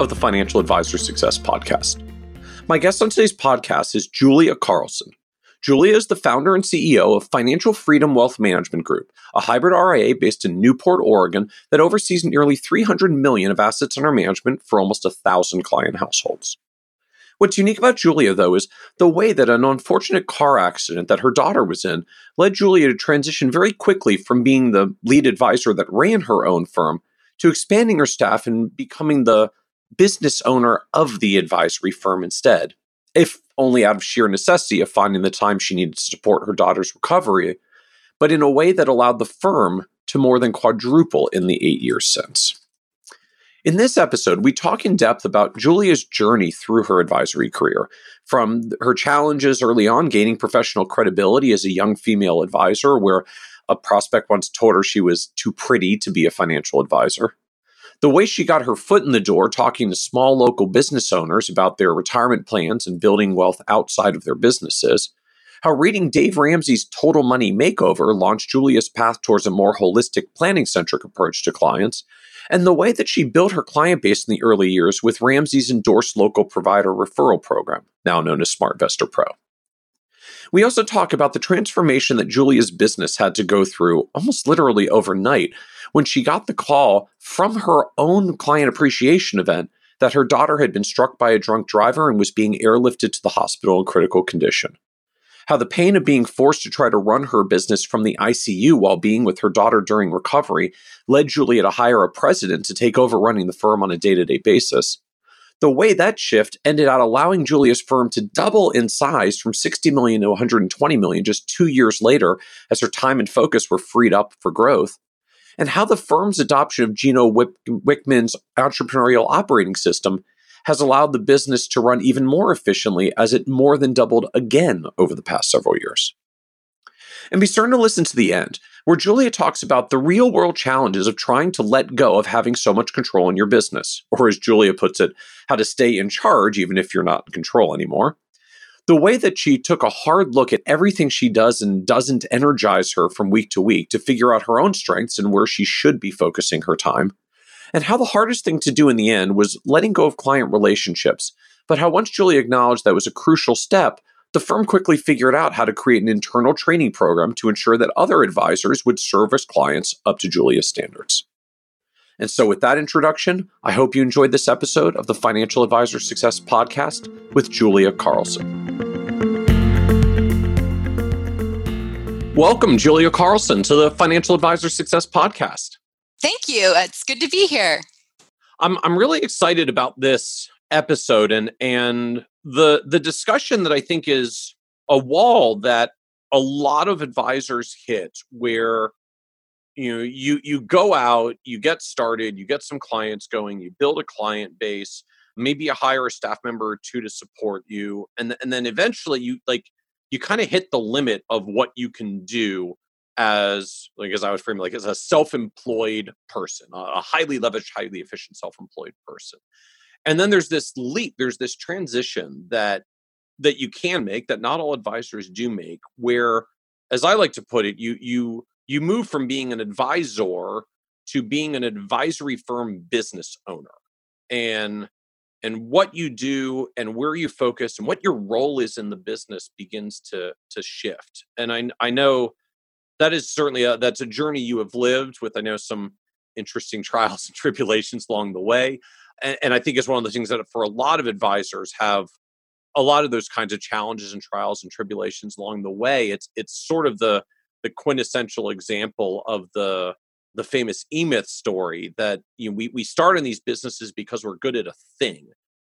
of the Financial Advisor Success Podcast. My guest on today's podcast is Julia Carlson. Julia is the founder and CEO of Financial Freedom Wealth Management Group, a hybrid RIA based in Newport, Oregon, that oversees nearly 300 million of assets under management for almost a thousand client households. What's unique about Julia, though, is the way that an unfortunate car accident that her daughter was in led Julia to transition very quickly from being the lead advisor that ran her own firm to expanding her staff and becoming the business owner of the advisory firm instead, if only out of sheer necessity of finding the time she needed to support her daughter's recovery, but in a way that allowed the firm to more than quadruple in the eight years since. In this episode, we talk in depth about Julia's journey through her advisory career, from her challenges early on gaining professional credibility as a young female advisor, where a prospect once told her she was too pretty to be a financial advisor, the way she got her foot in the door talking to small local business owners about their retirement plans and building wealth outside of their businesses, how reading Dave Ramsey's Total Money Makeover launched Julia's path towards a more holistic planning centric approach to clients, and the way that she built her client base in the early years with Ramsey's endorsed local provider referral program, now known as SmartVestor Pro. We also talk about the transformation that Julia's business had to go through almost literally overnight when she got the call from her own client appreciation event that her daughter had been struck by a drunk driver and was being airlifted to the hospital in critical condition. How the pain of being forced to try to run her business from the ICU while being with her daughter during recovery led Julia to hire a president to take over running the firm on a day to day basis the way that shift ended up allowing Julia's firm to double in size from 60 million to 120 million just two years later as her time and focus were freed up for growth. And how the firm's adoption of Gino Wickman's entrepreneurial operating system has allowed the business to run even more efficiently as it more than doubled again over the past several years. And be certain to listen to the end, where Julia talks about the real world challenges of trying to let go of having so much control in your business, or as Julia puts it, how to stay in charge even if you're not in control anymore. The way that she took a hard look at everything she does and doesn't energize her from week to week to figure out her own strengths and where she should be focusing her time. And how the hardest thing to do in the end was letting go of client relationships, but how once Julia acknowledged that was a crucial step, the firm quickly figured out how to create an internal training program to ensure that other advisors would service clients up to Julia's standards. And so, with that introduction, I hope you enjoyed this episode of the Financial Advisor Success Podcast with Julia Carlson. Welcome, Julia Carlson, to the Financial Advisor Success Podcast. Thank you. It's good to be here. I'm, I'm really excited about this episode and and the the discussion that I think is a wall that a lot of advisors hit where you know you you go out you get started you get some clients going you build a client base maybe you hire a staff member or two to support you and, and then eventually you like you kind of hit the limit of what you can do as like as i was framing like as a self-employed person a highly leveraged highly efficient self-employed person and then there's this leap there's this transition that that you can make that not all advisors do make where as i like to put it you you you move from being an advisor to being an advisory firm business owner. And and what you do and where you focus and what your role is in the business begins to to shift. And i i know that is certainly a that's a journey you have lived with i know some interesting trials and tribulations along the way and, and I think it's one of the things that for a lot of advisors have a lot of those kinds of challenges and trials and tribulations along the way. It's it's sort of the the quintessential example of the the famous e-myth story that you know, we we start in these businesses because we're good at a thing.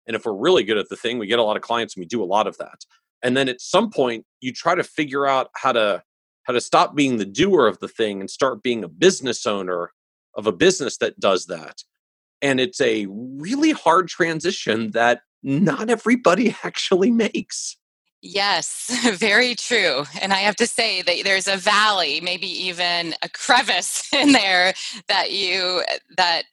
And if we're really good at the thing, we get a lot of clients and we do a lot of that. And then at some point you try to figure out how to how to stop being the doer of the thing and start being a business owner of a business that does that And it's a really hard transition that not everybody actually makes. Yes, very true. And I have to say that there's a valley, maybe even a crevice in there that you that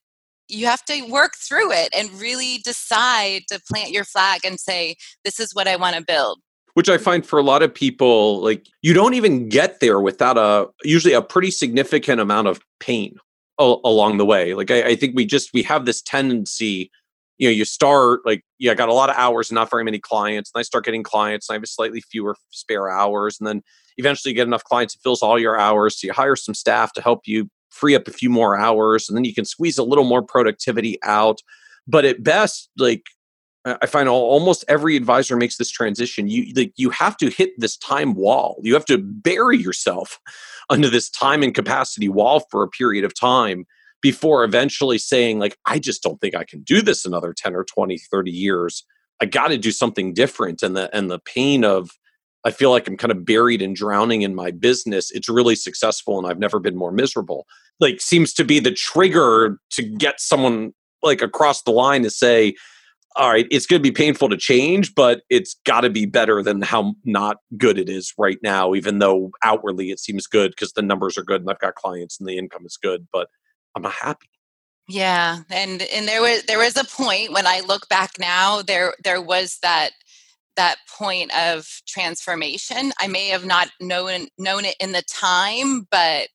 you have to work through it and really decide to plant your flag and say this is what I want to build. Which I find for a lot of people like you don't even get there without a usually a pretty significant amount of pain along the way. Like I, I think we just we have this tendency you know you start like yeah i got a lot of hours and not very many clients and i start getting clients and i have a slightly fewer spare hours and then eventually you get enough clients it fills all your hours so you hire some staff to help you free up a few more hours and then you can squeeze a little more productivity out but at best like i find almost every advisor makes this transition you like you have to hit this time wall you have to bury yourself under this time and capacity wall for a period of time before eventually saying like i just don't think i can do this another 10 or 20 30 years. I got to do something different. And the and the pain of i feel like i'm kind of buried and drowning in my business. It's really successful and i've never been more miserable. Like seems to be the trigger to get someone like across the line to say all right it's going to be painful to change but it's got to be better than how not good it is right now even though outwardly it seems good because the numbers are good and i've got clients and the income is good but I'm not happy. Yeah, and and there was there was a point when I look back now there there was that that point of transformation. I may have not known known it in the time, but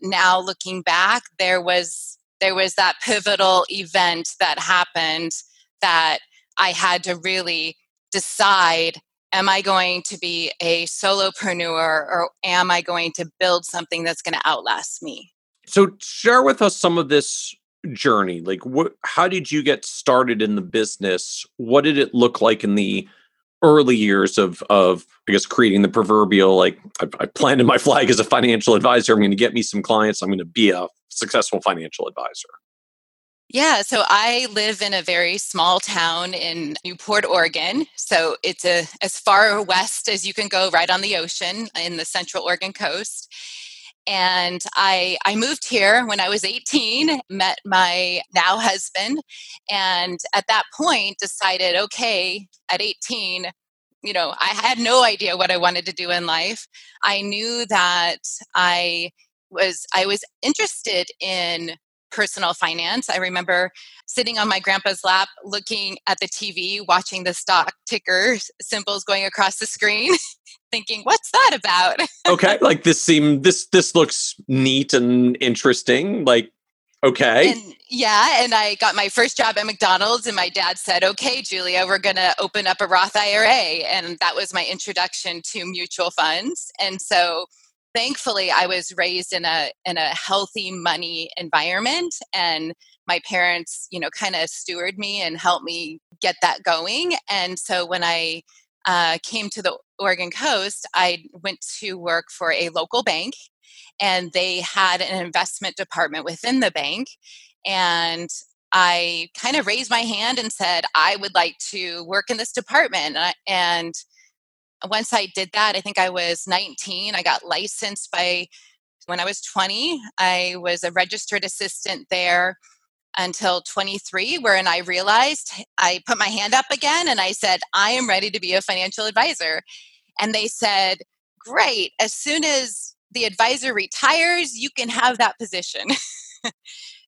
now looking back there was there was that pivotal event that happened that I had to really decide am I going to be a solopreneur or am I going to build something that's going to outlast me? So share with us some of this journey. Like what how did you get started in the business? What did it look like in the early years of of I guess creating the proverbial like I, I planted my flag as a financial advisor. I'm going to get me some clients. I'm going to be a successful financial advisor. Yeah, so I live in a very small town in Newport, Oregon. So it's a, as far west as you can go, right on the ocean in the central Oregon coast and I I moved here when I was 18, met my now husband, and at that point decided, okay, at 18, you know, I had no idea what I wanted to do in life. I knew that I was I was interested in personal finance. I remember sitting on my grandpa's lap looking at the TV, watching the stock ticker symbols going across the screen thinking, "What's that about?" okay, like this seem this this looks neat and interesting. Like, okay, and, yeah. And I got my first job at McDonald's, and my dad said, "Okay, Julia, we're going to open up a Roth IRA," and that was my introduction to mutual funds. And so thankfully i was raised in a in a healthy money environment and my parents you know kind of steward me and helped me get that going and so when i uh, came to the Oregon coast, I went to work for a local bank and they had an investment department within the bank. And I kind of raised my hand and said, I would like to work in this department. And once I did that, I think I was 19, I got licensed by when I was 20. I was a registered assistant there until 23 wherein i realized i put my hand up again and i said i am ready to be a financial advisor. And they said great as soon as the advisor retires you can have that position.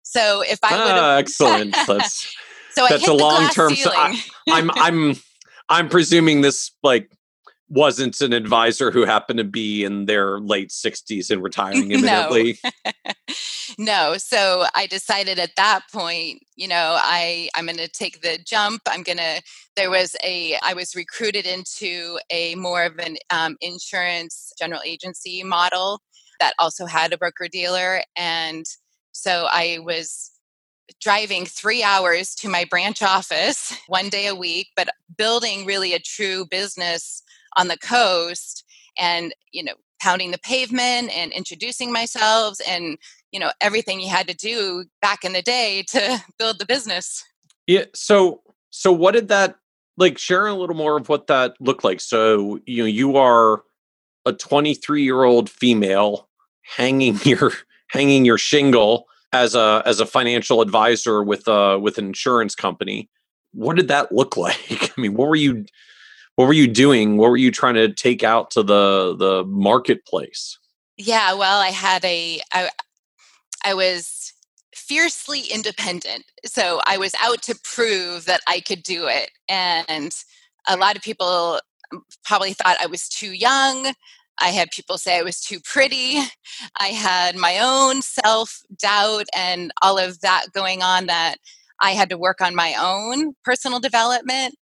So if i would ah, excellent. That's so that's a long term so I, i'm i'm i'm presuming this like wasn't an advisor who happened to be in their late 60s and retiring imminently. No. no. So I decided at that point, you know, I I'm going to take the jump. I'm going to there was a I was recruited into a more of an um, insurance general agency model that also had a broker dealer and so I was driving three hours to my branch office one day a week, but building really a true business on the coast and you know pounding the pavement and introducing myself and you know everything you had to do back in the day to build the business yeah so so what did that like share a little more of what that looked like so you know you are a 23 year old female hanging your hanging your shingle as a as a financial advisor with a with an insurance company. What did that look like? I mean, what were you what were you doing? What were you trying to take out to the the marketplace? Yeah, well, I had a I, I was fiercely independent. So I was out to prove that I could do it. And a lot of people um, probably thought I was too young. I had people say I was too pretty. I had my own self doubt and all of that going on that I had to work on my own personal development.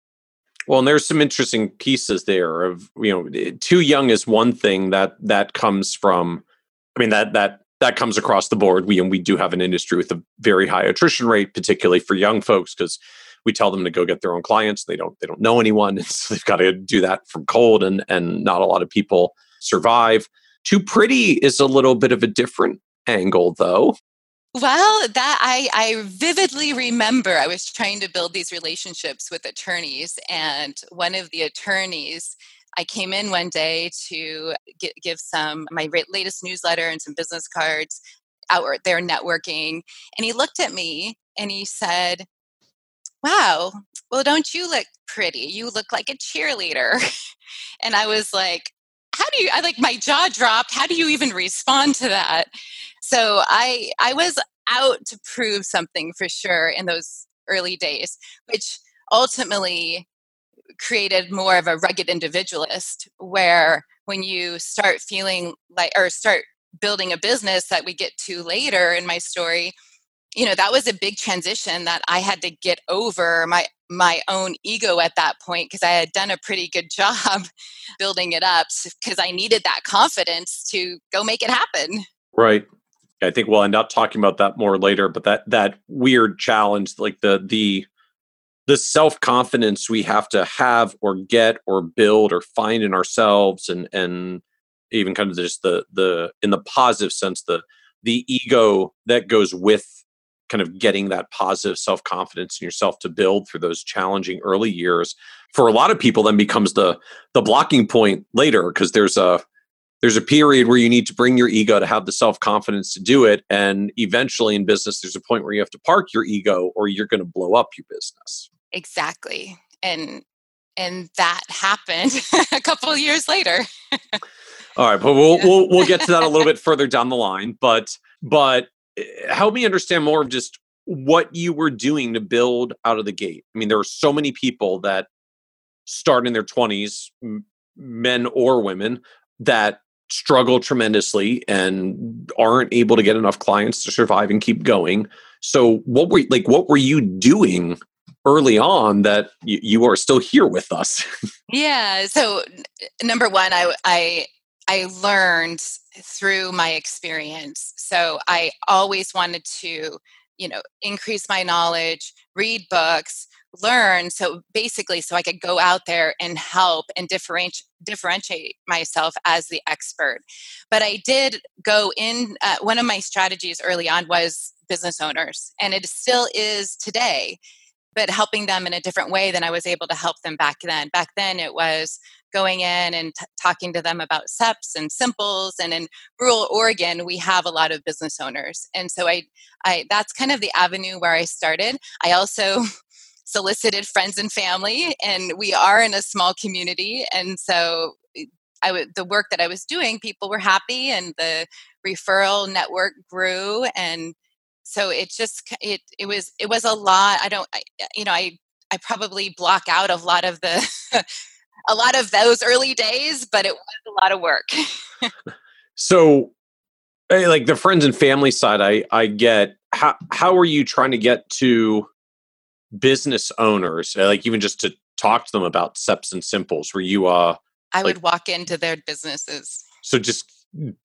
Well, and there's some interesting pieces there of you know eh, too young is one thing that that comes from. I mean that that that comes across the board. We and we do have an industry with a very high attrition rate, particularly for young folks, because we tell them to go get their own clients. They don't they don't know anyone, so they've got to do that from cold, and and not a lot of people survive. Too pretty is a little bit of a different angle, though. Well, that I, I vividly remember I was trying to build these relationships with attorneys, and one of the attorneys, I came in one day to get, give some my latest newsletter and some business cards out there networking, and he looked at me and he said, "Wow, well, don't you look pretty? You look like a cheerleader." and I was like, "How do you?" I like my jaw dropped. How do you even respond to that? so i i was out to prove something for sure in those early days which ultimately created more of a rugged individualist where when you start feeling like or start building a business that we get to later in my story you know that was a big transition that i had to get over my my own ego at that point because i had done a pretty good job building it up because i needed that confidence to go make it happen. Right. I think we'll end up talking about that more later, but that that weird challenge, like the the the self confidence we have to have or get or build or find in ourselves, and and even kind of just the the in the positive sense the the ego that goes with kind of getting that positive self confidence in yourself to build through those challenging early years for a lot of people then becomes the the blocking point later because there's a there's a period where you need to bring your ego to have the self confidence to do it. And eventually in business, there's a point where you have to park your ego or you're going to blow up your business. Exactly. And and that happened a couple of years later. All right, but we'll, we'll we'll get to that a little bit further down the line. But but Eh, help me understand more of just what you were doing to build out of the gate. I mean, there are so many people that start in their 20s, men or women, that struggle tremendously and aren't able to get enough clients to survive and keep going. So what were like what were you doing early on that y- you are still here with us? yeah, so number 1 I I I learned through my experience. So I always wanted to, you know, increase my knowledge, read books, learn so basically so i could go out there and help and differentiate differentiate myself as the expert but i did go in uh, one of my strategies early on was business owners and it still is today but helping them in a different way than i was able to help them back then back then it was going in and t- talking to them about SEPs and simples. And in rural Oregon, we have a lot of business owners, and so I, I that's kind of the avenue where I started. I also solicited friends and family, and we are in a small community, and so I w- the work that I was doing, people were happy, and the referral network grew, and so it just it it was it was a lot. I don't, I, you know, I I probably block out a lot of the a lot of those early days, but it was a lot of work. so, like the friends and family side, I I get how how are you trying to get to business owners, uh, like even just to talk to them about SEPs and simples, where you uh I like, would walk into their businesses. So just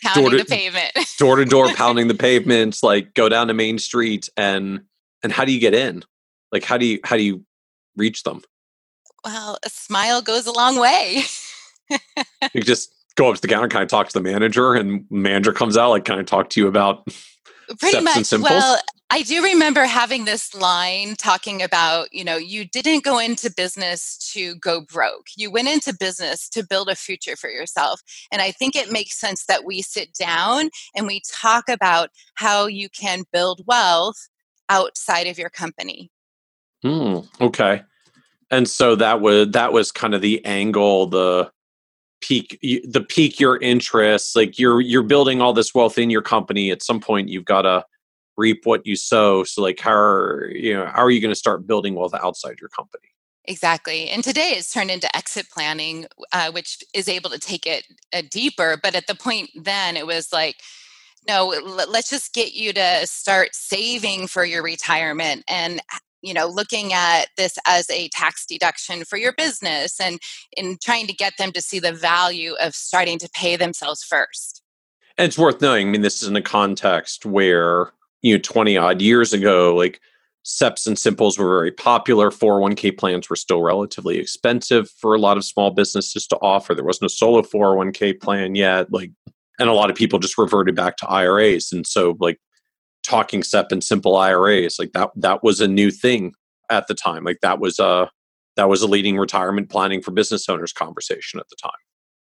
pounding to, the pavement, door to door, pounding the pavements. Like go down to Main Street and and how do you get in? Like how do you how do you reach them? Well, a smile goes a long way. you just go up to the counter, kind of talk to the manager, and manager comes out, like kind of talk to you about pretty much. Well, I do remember having this line talking about, you know, you didn't go into business to go broke. You went into business to build a future for yourself. And I think it makes sense that we sit down and we talk about how you can build wealth outside of your company. Hmm. okay. And so that was that was kind of the angle, the peak the peak your interest like you're you're building all this wealth in your company. At some point you've got to reap what you sow. So like how are you know how are you going to start building wealth outside your company? Exactly. And today it's turned into exit planning uh, which is able to take it uh, deeper. But at the point then it was like no let's just get you to start saving for your retirement. And you know looking at this as a tax deduction for your business and in trying to get them to see the value of starting to pay themselves first. And it's worth knowing i mean this is in a context where you know 20 odd years ago like SEPs and simples were very popular 401k plans were still relatively expensive for a lot of small businesses to offer. There wasn't no solo 401k plan yet like and a lot of people just reverted back to iras and so like talking SEP and simple IRAs. Like that that was a new thing at the time. Like that was a that was a leading retirement planning for business owners conversation at the time.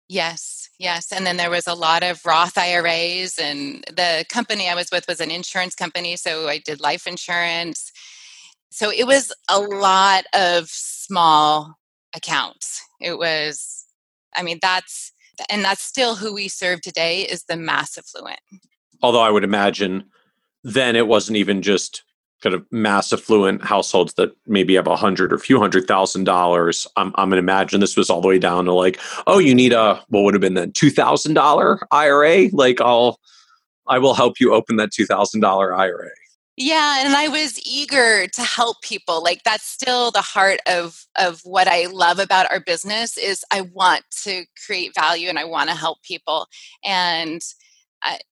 Yes, yes. And then there was a lot of Roth IRAs, and the company I was with was an insurance company. So I did life insurance. So it was a lot of small accounts. It was, I mean, that's, and that's still who we serve today is the mass affluent. Although I would imagine then it wasn't even just kind of mass affluent households that maybe have a hundred or few hundred thousand dollars. I'm, I'm going to imagine this was all the way down to like, oh, you need a what would have been then two thousand dollar IRA. Like I'll, I will help you open that two thousand dollar IRA. Yeah, and I was eager to help people. Like that's still the heart of of what I love about our business is I want to create value and I want to help people. And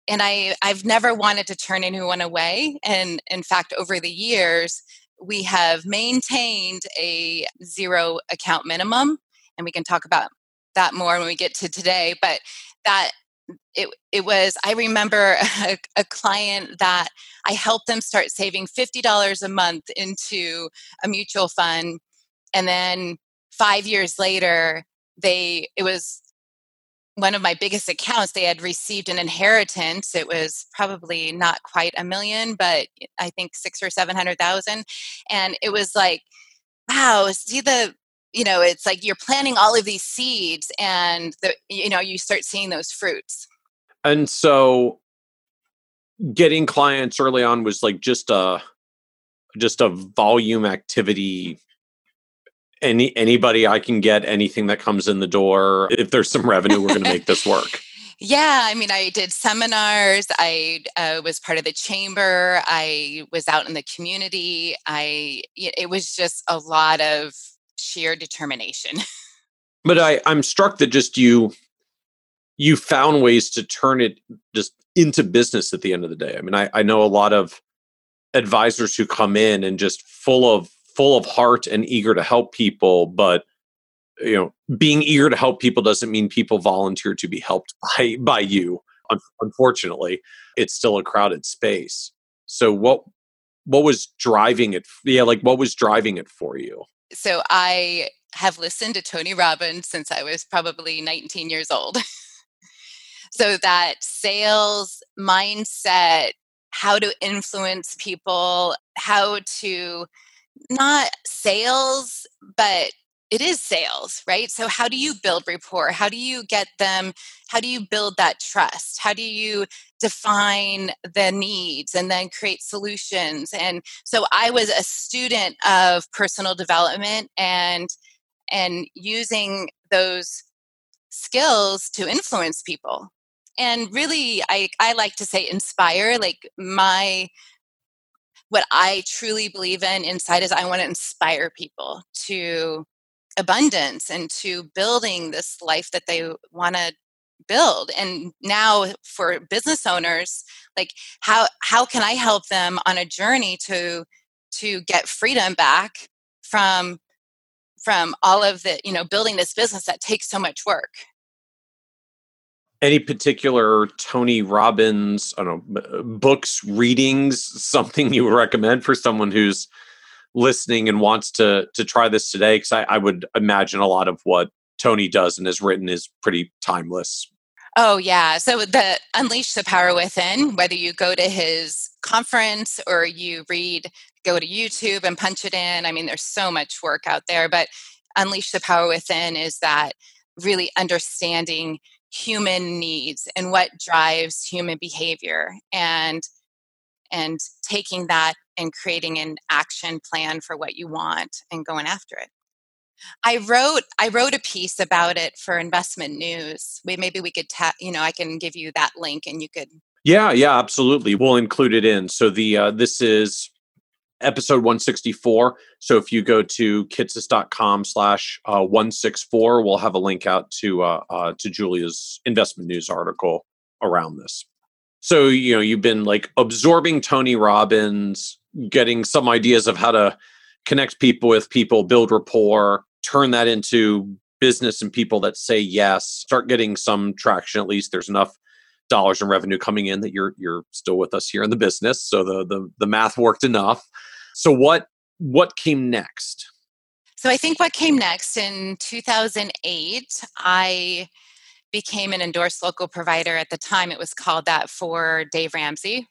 and I I've never wanted to turn anyone away. And in fact, over the years, we have maintained a zero account minimum, and we can talk about that more when we get to today. But that it it was I remember a, a client that I helped them start saving fifty dollars a month into a mutual fund, and then five years later they it was one of my biggest accounts they had received an inheritance it was probably not quite a million but i think six or seven hundred thousand and it was like wow see the you know it's like you're planting all of these seeds and the you know you start seeing those fruits. And so getting clients early on was like just a just a volume activity any anybody I can get anything that comes in the door. If there's some revenue, we're going to make this work. Yeah, I mean, I did seminars. I uh, was part of the chamber. I was out in the community. I it was just a lot of sheer determination. but I I'm struck that just you you found ways to turn it just into business at the end of the day. I mean, I, I know a lot of advisors who come in and just full of full of heart and eager to help people but you know being eager to help people doesn't mean people volunteer to be helped by by you. Unfortunately it's still a crowded space. So what what was driving it yeah like what was driving it for you? So i have listened to tony robbins since i was probably 19 years old. So that sales mindset how to influence people how to not sales, but it is sales, right? So, how do you build rapport? How do you get them? How do you build that trust? How do you define the needs and then create solutions? And so, I was a student of personal development and and using those skills to influence people and really I, I like to say inspire like my what I truly believe in inside is I want to inspire people to abundance and to building this life that they want to build and now for business owners like how how can i help them on a journey to to get freedom back from from all of the you know building this business that takes so much work any particular Tony Robbins, I don't know, uh, books, readings, something you would recommend for someone who's listening and wants to to try this today? Because I, I would imagine a lot of what Tony does and has written is pretty timeless. Oh yeah. So the Unleash the Power Within, whether you go to his conference or you read, go to YouTube and punch it in. I mean, there's so much work out there, but Unleash the Power Within is that really understanding human needs and what drives human behavior and and taking that and creating an action plan for what you want and going after it. I wrote i wrote a piece about it for investment news. We maybe we could ta- you know i can give you that link and you could yeah yeah absolutely. We'll include it in. So the uh, this is episode 164 so if you go to kitces.com slash uh, 164 we'll have a link out to uh, uh, to julia's investment news article around this. So you know you've been like absorbing tony robbins getting some ideas of how to connect people with people build rapport turn that into business and people that say yes start getting some traction at least. There's enough dollars in revenue coming in that you're you're still with us here in the business. So the the, the math worked enough. So what what came next? So i think what came next in 2008 i became an endorsed local provider. At the time it was called that for dave ramsey.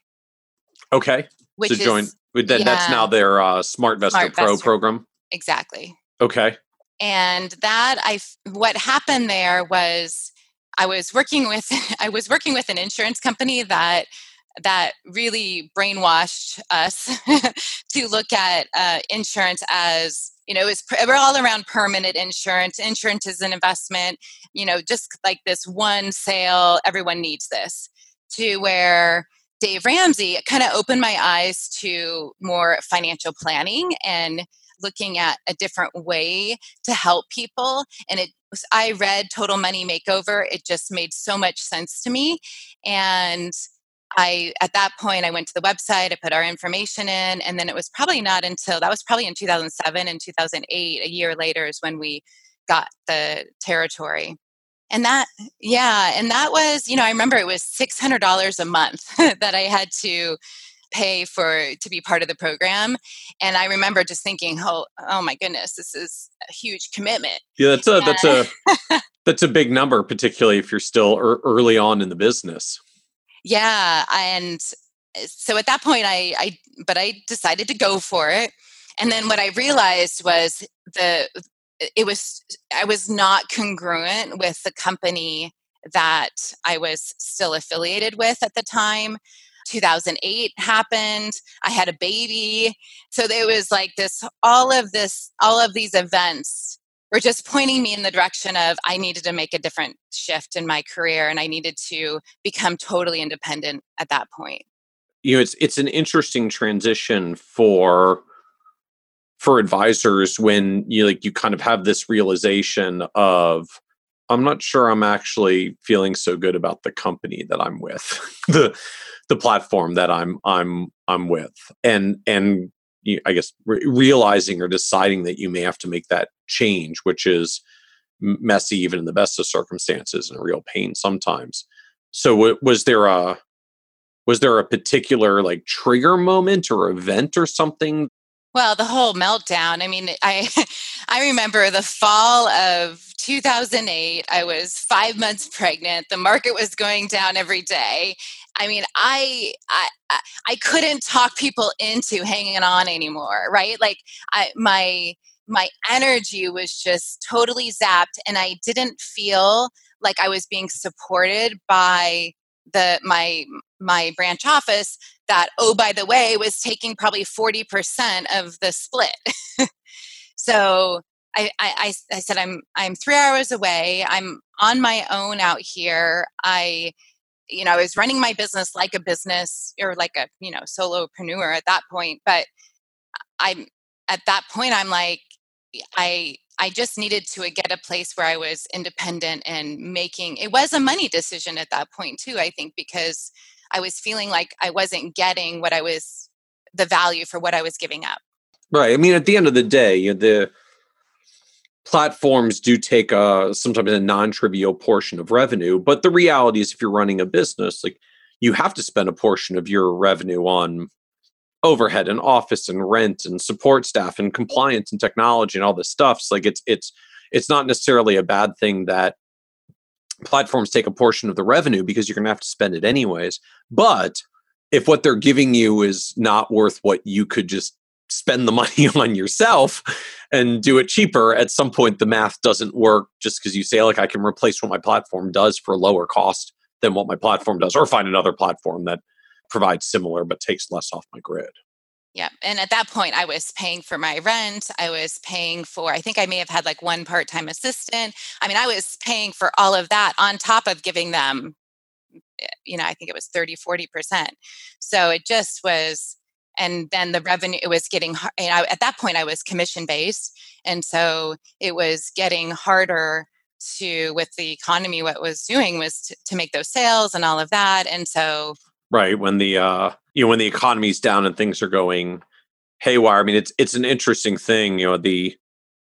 Okay. Which to join that, yeah, that's now their uh, Smart Pro Vestor. program? Exactly. Okay. And that i what happened there was I was working with I was working with an insurance company that that really brainwashed us to look at uh, insurance as you know it's we're all around permanent insurance. Insurance is an investment you know just like this one sale everyone needs this. To where dave ramsey kind of opened my eyes to more financial planning and looking at a different way to help people. And it i read total money makeover it just made so much sense to me and I at that point I went to the website, I put our information in, and then it was probably not until that was probably in 2007 and 2008, a year later, is when we got the territory. And that, yeah, and that was, you know, I remember it was $600 a month that I had to pay for to be part of the program and i remember just thinking oh oh my goodness this is a huge commitment yeah that's a that's a that's a big number particularly if you're still early on in the business. Yeah and eh, so at that point i i but i decided to go for it and then what i realized was the it was i was not congruent with the company that i was still affiliated with at the time 2008 happened i had a baby so there was like this all of this all of these events were just pointing me in the direction of I needed to make a different shift in my career and I needed to become totally independent at that point. You know, it's it's an interesting transition for for advisors when you like you kind of have this realization of I'm not sure I'm actually feeling so good about the company that I'm with. the the platform that I'm I'm I'm with. And and I guess re- realizing or deciding that you may have to make that change, which is messy even in the best of circumstances and a real pain sometimes. So, w- was there a was there a particular like trigger moment or event or something? Well, the whole meltdown. I mean, I I remember the fall of 2008. I was five months pregnant. The market was going down every day, I mean, I, I I couldn't talk people into hanging on anymore, right? Like I my my energy was just totally zapped and I didn't feel like I was being supported by the my my branch office that oh by the way was taking probably 40% of the split. so I, I, I said I'm I'm three hours away. I'm on my own out here. I you know, I was running my business like a business or like a, you know, solopreneur at that point. But I'm at that point, I'm like, I, I just needed to uh, get a place where I was independent and making it was a money decision at that point too, I think, because I was feeling like I wasn't getting what I was the value for what I was giving up. Right. I mean, at the end of the day, you know, the platforms do take uh, a sometimes a non-trivial portion of revenue but the reality is if you're running a business like you have to spend a portion of your revenue on overhead and office and rent and support staff and compliance and technology and all this stuff. So like it's it's it's not necessarily a bad thing that platforms take a portion of the revenue because you're going to have to spend it anyways. But if what they're giving you is not worth what you could just spend the money on yourself and do it cheaper at some point the math doesn't work just because you say like i can replace what my platform does for a lower cost than what my platform does or find another platform that provides similar but takes less off my grid yeah. And at that point, I was paying for my rent. I was paying for, I think I may have had like one part time assistant. I mean, I was paying for all of that on top of giving them, eh, you know, I think it was 30, 40%. So it just was and then the revenue it was getting you know, at that point i was commission based and so it was getting harder to with the economy what was doing was to, to make those sales and all of that and so right when the uh you know when the economy's down and things are going haywire i mean it's it's an interesting thing you know the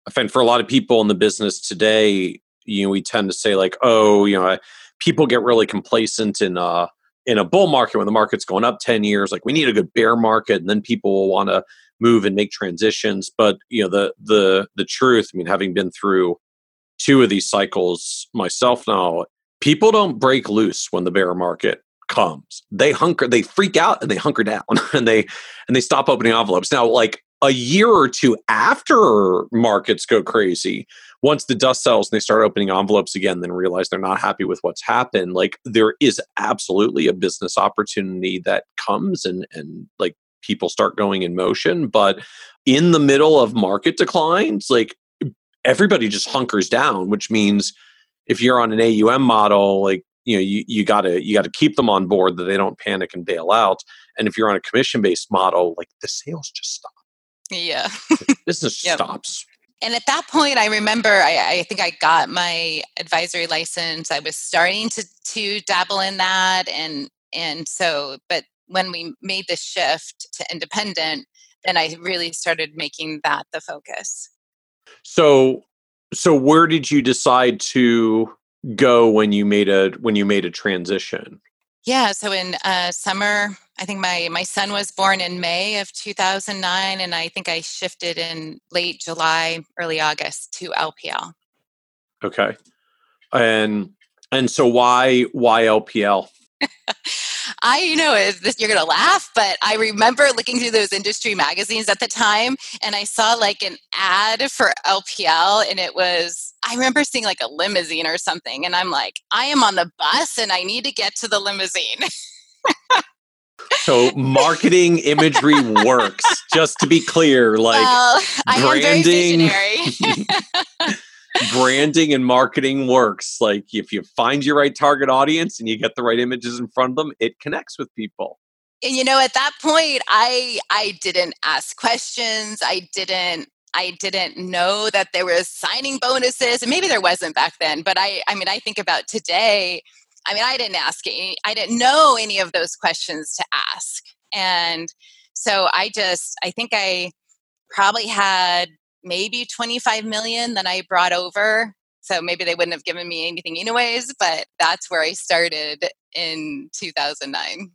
i find for a lot of people in the business today you know we tend to say like oh you know people get really complacent in uh in a bull market when the market's going up 10 years like we need a good bear market and then people will want to move and make transitions but you know the the the truth i mean having been through two of these cycles myself now people don't break loose when the bear market comes they hunker they freak out and they hunker down and they and they stop opening envelopes now like a year or two after markets go crazy once the dust settles and they start opening envelopes again, then realize they're not happy with what's happened, like there is absolutely a business opportunity that comes and and like people start going in motion. But in the middle of market declines, like everybody just hunkers down, which means if you're on an AUM model, like you know you, you gotta you gotta keep them on board that they don't panic and bail out. And if you're on a commission based model, like the sales just stop. Yeah. business yep. stops and at that point i remember I, I, think i got my advisory license i was starting to to dabble in that and and so but when we made the shift to independent then i really started making that the focus so so where did you decide to go when you made a when you made a transition yeah, so in uh, summer, I think my my son was born in May of 2009, and I think I shifted in late July, early August to LPL. Okay, and and so why why LPL? I, you know, this, you're going to laugh, but I remember looking through those industry magazines at the time and I saw like an ad for LPL and it was, I remember seeing like a limousine or something. And I'm like, I am on the bus and I need to get to the limousine. so marketing imagery works just to be clear like well, branding branding and marketing works. Like if you find your right target audience and you get the right images in front of them, it connects with people. And you know, at that point, I I didn't ask questions. I didn't I didn't know that there was signing bonuses, and maybe there wasn't back then. But I I mean, I think about today. I mean, I didn't ask any. I didn't know any of those questions to ask, and so I just I think I probably had maybe 25 million that I brought over. So maybe they wouldn't have given me anything anyways, but that's where I started in 2009.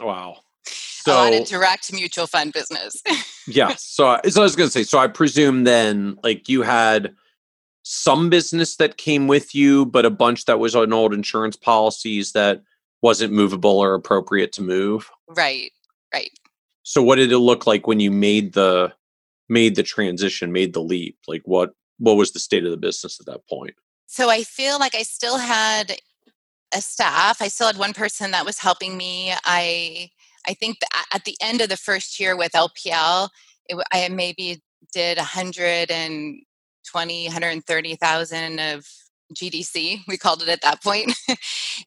Wow. So, a lot of direct mutual fund business. yeah. So, so I was going to say, so I presume then like you had some business that came with you, but a bunch that was on old insurance policies that wasn't movable or appropriate to move. Right. Right. So what did it look like when you made the made the transition, made the leap? Like what what was the state of the business at that point? So I feel like I still had a staff. I still had one person that was helping me. I I think at the end of the first year with LPL, it, I maybe did 120, 130,000 of GDC. We called it at that point.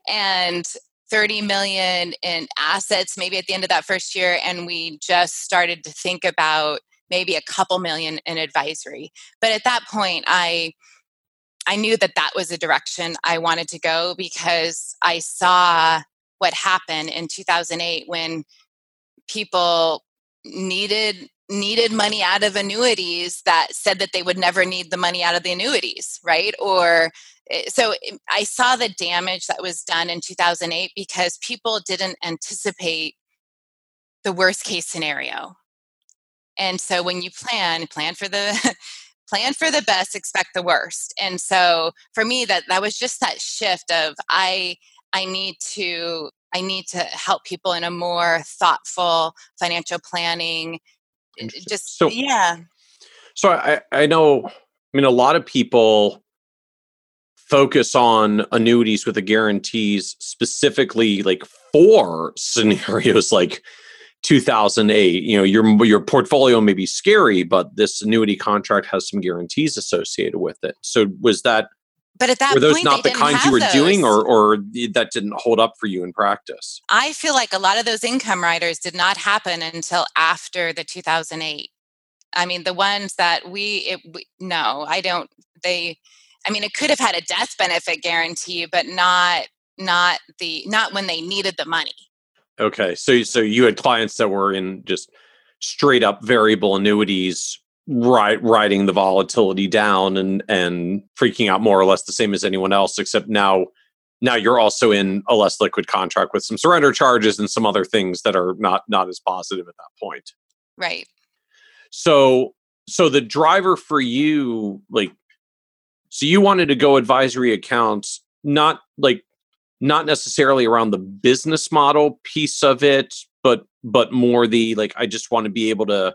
and 30 million in assets maybe at the end of that first year and we just started to think about maybe a couple million in advisory. But at that point, I I knew that that was a direction I wanted to go because I saw what happened in 2008 when people needed needed money out of annuities that said that they would never need the money out of the annuities, right? Or eh, so eh, I saw the damage that was done in 2008 because people didn't anticipate the worst case scenario. And so when you plan, plan for the plan for the best, expect the worst. And so for me that that was just that shift of I I need to I need to help people in a more thoughtful financial planning eh, eh, just so yeah so i i know i mean a lot of people focus on annuities with the guarantees specifically like for scenarios like 2008 you know your your portfolio may be scary but this annuity contract has some guarantees associated with it. So was that but at that were those point, not the kinds you were those. doing or or that didn't hold up for you in practice? I feel like a lot of those income riders did not happen until after the 2008 i mean the ones that we, it, we no i don't they i mean it could have had a death benefit guarantee but not not the not when they needed the money okay so so you had clients that were in just straight up variable annuities right riding the volatility down and and freaking out more or less the same as anyone else except now now you're also in a less liquid contract with some surrender charges and some other things that are not not as positive at that point. Right. So so the driver for you like so you wanted to go advisory accounts not like not necessarily around the business model piece of it but but more the like i just want to be able to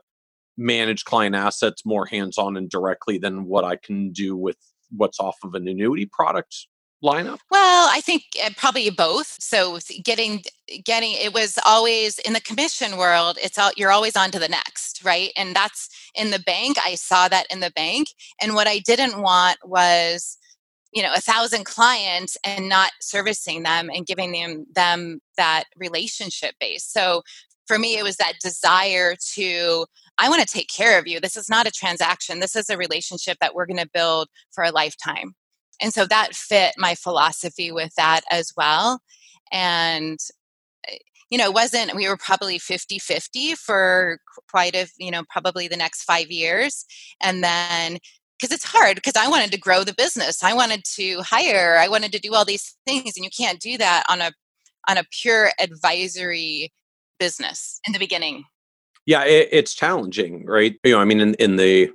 manage client assets more hands on and directly than what I can do with what's off of an annuity product lineup? Well, I think uh, probably both. So getting getting it was always in the commission world, it's all you're always on to the next, right? And that's in the bank. I saw that in the bank. And what I didn't want was you know a thousand clients and not servicing them and giving them them that relationship base so for me it was that desire to I want to take care of you. This is not a transaction. This is a relationship that we're going to build for a lifetime. And so that fit my philosophy with that as well. And eh, you know, it wasn't we were probably 50-50 for quite a, you know, probably the next 5 years. And then because it's hard because I wanted to grow the business. I wanted to hire, I wanted to do all these things and you can't do that on a on a pure advisory business in the beginning yeah it, it's challenging right you know i mean in, in the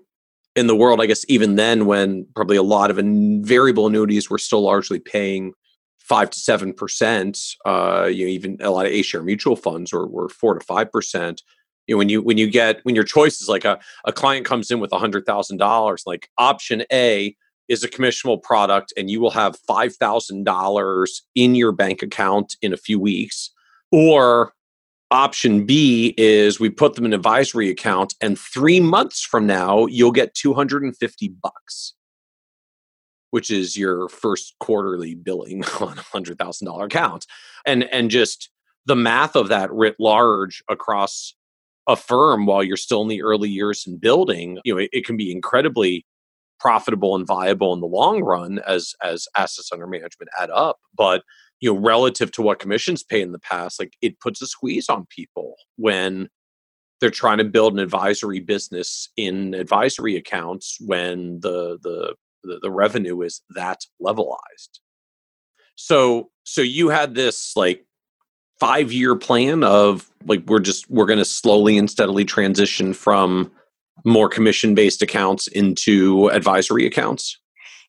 in the world i guess even then when probably a lot of variable annuities were still largely paying five to seven percent uh you know even a lot of a share mutual funds were, were four to five percent you know when you when you get when your choice is like a, a client comes in with a hundred thousand dollars like option a is a commissionable product and you will have five thousand dollars in your bank account in a few weeks or Option B is we put them in advisory account, and three months from now, you'll get 250 bucks, which is your first quarterly billing on a hundred thousand dollar account. And and just the math of that writ large across a firm while you're still in the early years in building, you know, it, it can be incredibly profitable and viable in the long run as as assets under management add up. But you know relative to what commissions pay in the past like it puts a squeeze on people when they're trying to build an advisory business in advisory accounts when the the the, the revenue is that levelized so so you had this like five year plan of like we're just we're going to slowly and steadily transition from more commission based accounts into advisory accounts?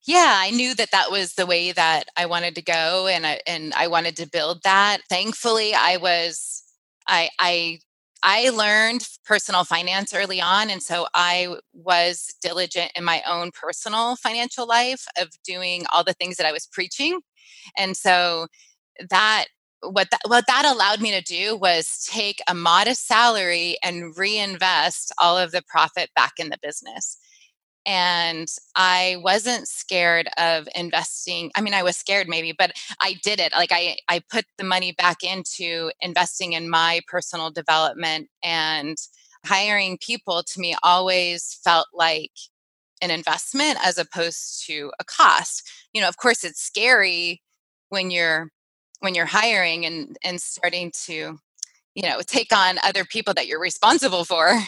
Yeah i knew that that was the way that i wanted to go and i and i wanted to build that. Thankfully i was i i i learned personal finance early on and so i was diligent in my own personal financial life of doing all the things that i was preaching. And so that what that, what that allowed me to do was take a modest salary and reinvest all of the profit back in the business and I wasn't scared of investing. I mean, I was scared maybe, but I did it. Like I I put the money back into investing in my personal development and hiring people to me always felt like an investment as opposed to a cost. You know, of course it's scary when you're when you're hiring and and starting to you know take on other people that you're responsible for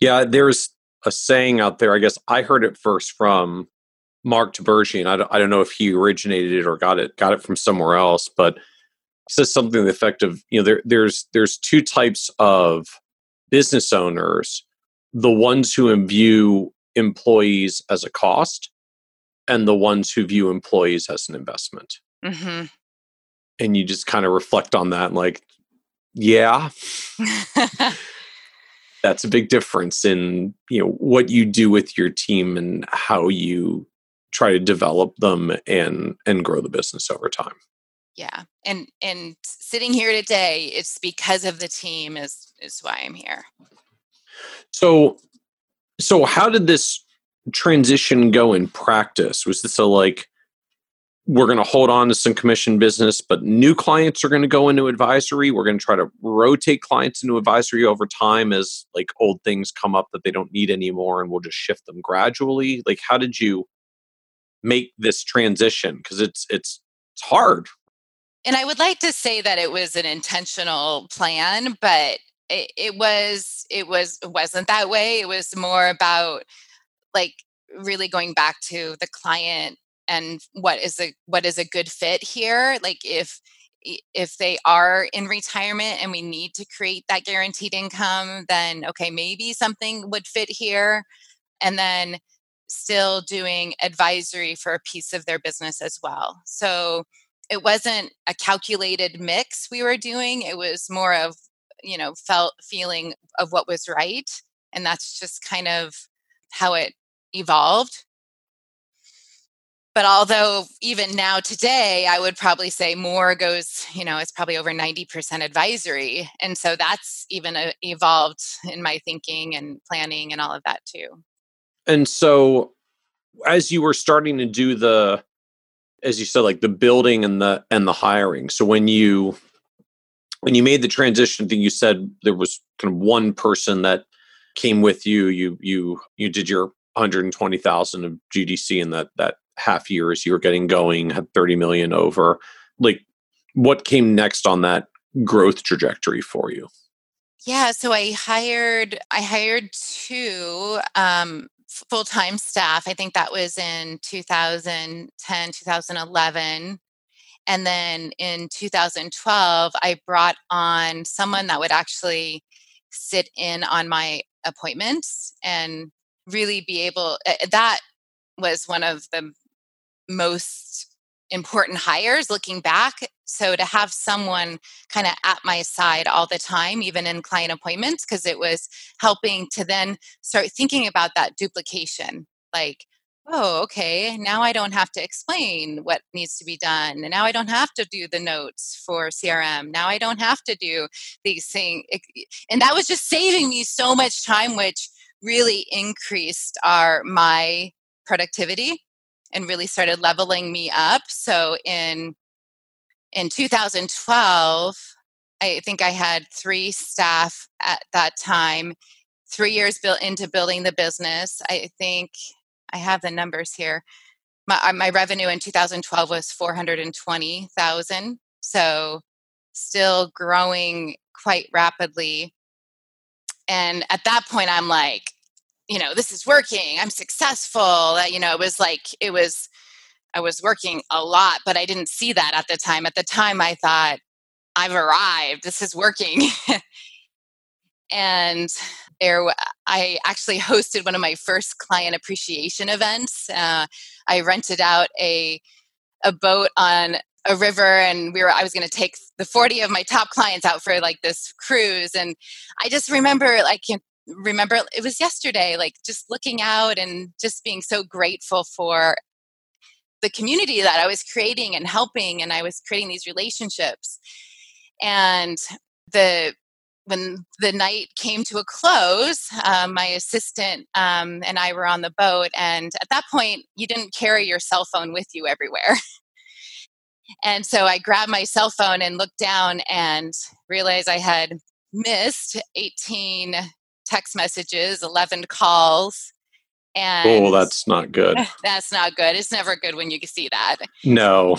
Yeah, there's a saying out there. I guess I heard it first from Mark Tibergien. I don't, I don't know if he originated it or got it got it from somewhere else, but he says something to the effect of you know there, there's there's two types of business owners: the ones who imbue employees as a cost, and the ones who view employees as an investment. Mm-hmm. And you just kind of reflect on that, like, yeah. that's a big difference in you know what you do with your team and how you try to develop them and and grow the business over time. Yeah and and sitting here today it's because of the team is is why i'm here. So so how did this transition go in practice? Was this a like we're going to hold on to some commission business, but new clients are going to go into advisory. We're going to try to rotate clients into advisory over time as like old things come up that they don't need anymore, and we'll just shift them gradually. Like, how did you make this transition? Because it's it's it's hard. And I would like to say that it was an intentional plan, but it, it was it was it wasn't that way. It was more about like really going back to the client and what is a what is a good fit here like if if they are in retirement and we need to create that guaranteed income then okay maybe something would fit here and then still doing advisory for a piece of their business as well. So it wasn't a calculated mix we were doing it was more of you know felt feeling of what was right and that's just kind of how it evolved but although even now today i would probably say more goes you know it's probably over 90% advisory and so that's even uh, evolved in my thinking and planning and all of that too. And so as you were starting to do the as you said like the building and the and the hiring so when you when you made the transition thing you said there was kind of one person that came with you you you you did your 120,000 of GDC in that that half years you were getting going, had 30 million over. Like what came next on that growth trajectory for you? Yeah, so I hired I hired two um, full-time staff. I think that was in 2010, 2011. And then in 2012, I brought on someone that would actually sit in on my appointments and really be able uh, that was one of the most important hires looking back. So to have someone kind of at my side all the time, even in client appointments, because it was helping to then start thinking about that duplication. Like, oh, okay, now I don't have to explain what needs to be done. And now I don't have to do the notes for CRM. Now I don't have to do these things. And that was just saving me so much time, which really increased our my productivity and really started leveling me up. So in in 2012, I think I had three staff at that time. Three years built into building the business. I think I have the numbers here. My, uh, my revenue in 2012 was 420,000. So still growing quite rapidly. And at that point, I'm like, you know, this is working. I'm successful. You know, it was like, it was, I was working a lot, but I didn't see that at the time. At the time, I thought, I've arrived. This is working. and there, I actually hosted one of my first client appreciation events. Uh, I rented out a a boat on a river and we were i was going to take the 40 of my top clients out for like this cruise and i just remember like remember it was yesterday like just looking out and just being so grateful for the community that I was creating and helping and I was creating these relationships and the when the night came to a close, um, my assistant um, and I were on the boat, and at that point, you didn't carry your cell phone with you everywhere. and so I grabbed my cell phone and looked down and realized I had missed 18 text messages, 11 calls. Oh, and oh, that's not good. That's not good. It's never good when you see that. No.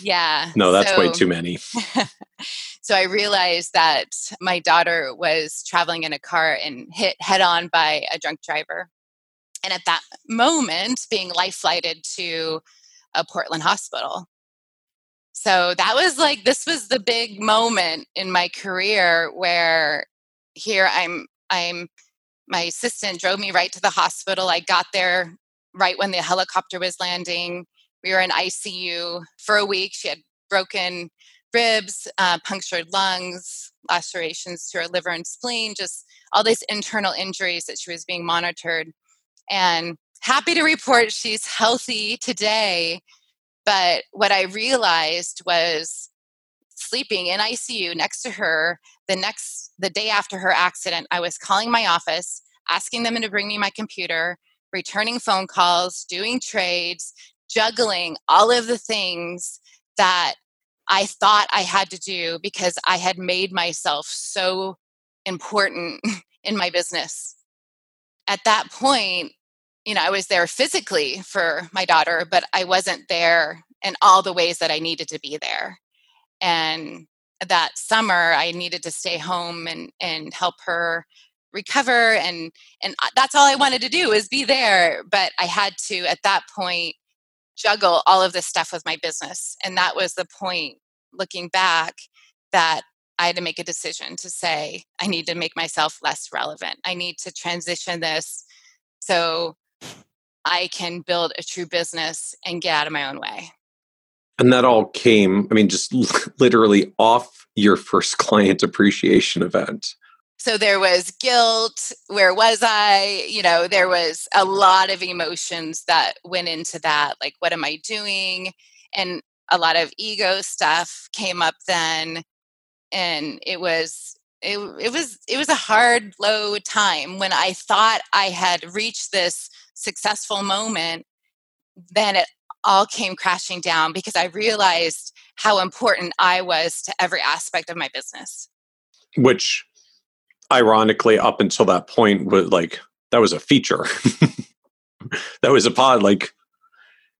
Yeah. No, that's so, way too many. So I realized that my daughter was traveling in a car and hit head on by a drunk driver. And at that moment, being life flighted to a Portland hospital. So that was like, this was the big moment in my career where here I'm, I'm, my assistant drove me right to the hospital. I got there right when the helicopter was landing. We were in ICU for a week. She had broken ribs, uh, punctured lungs, lacerations to her liver and spleen, just all these internal injuries that she was being monitored. And happy to report she's healthy today. But what I realized was sleeping in ICU next to her the next the day after her accident, I was calling my office, asking them to bring me my computer, returning phone calls, doing trades, juggling all of the things that I thought I had to do because I had made myself so important in my business. At that point, you know, I was there physically for my daughter, but I wasn't there in all the ways that I needed to be there. And that summer, I needed to stay home and, and help her recover and and that's all I wanted to do was be there but I had to at that point juggle all of this stuff with my business and that was the point looking back that I had to make a decision to say, I need to make myself less relevant. I need to transition this so I can build a true business and get out of my own way. And that all came, I mean, just literally off your first client appreciation event. So there was guilt. Where was I? You know, there was a lot of emotions that went into that. Like, what am I doing? And a lot of ego stuff came up then and it was it, it was it was a hard low time when i thought i had reached this successful moment then it all came crashing down because i realized how important i was to every aspect of my business which ironically up until that point was like that was a feature that was a pod like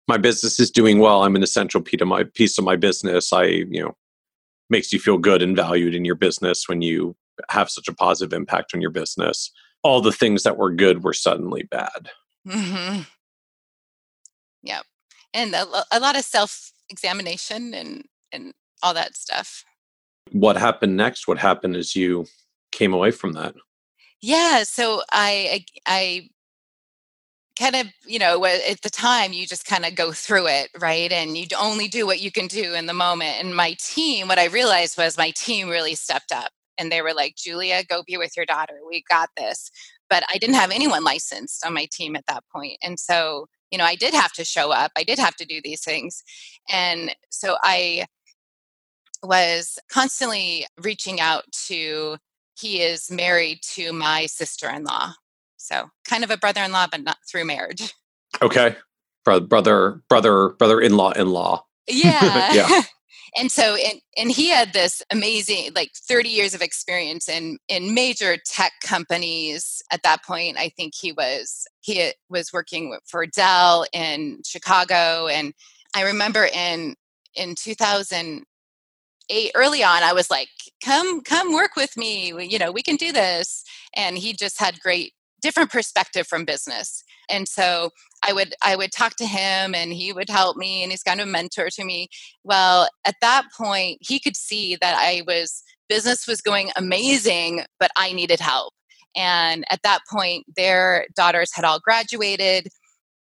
my business is doing well. I'm an essential piece of my piece of my business. I, you know, makes you feel good and valued in your business when you have such a positive impact on your business. All the things that were good were suddenly bad. Mm-hmm. And a, a lot of self examination and and all that stuff. What happened next? What happened as you came away from that? Yeah, so i I I kind of you know at the time you just kind of go through it right and you only do what you can do in the moment and my team what i realized was my team really stepped up and they were like julia go be with your daughter we got this but i didn't have anyone licensed on my team at that point and so you know i did have to show up i did have to do these things and so i was constantly reaching out to he is married to my sister-in-law so kind of a brother-in-law, but not through marriage. Okay. Brother, brother, brother in-law, in-law. Yeah. yeah. And so and, and he had this amazing like 30 years of experience in in major tech companies. At that point i think he was he was working for dell in chicago. And i remember in in 2008 early on i was like come come work with me. You know we can do this. And he just had great different perspective from business and so i would i would talk to him and he would help me and he's kind of a mentor to me. Well at that point he could see that i was business was going amazing but i needed help. And at that point their daughters had all graduated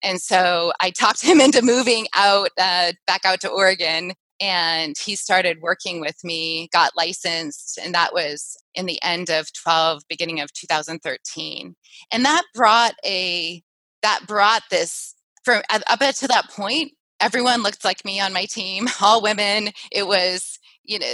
and so i talked him into moving out uh, back out to oregon and he started working with me got licensed and that was in the end of 12 beginning of 2013 and that brought a that brought this from up to that point everyone looked like me on my team all women. It was you know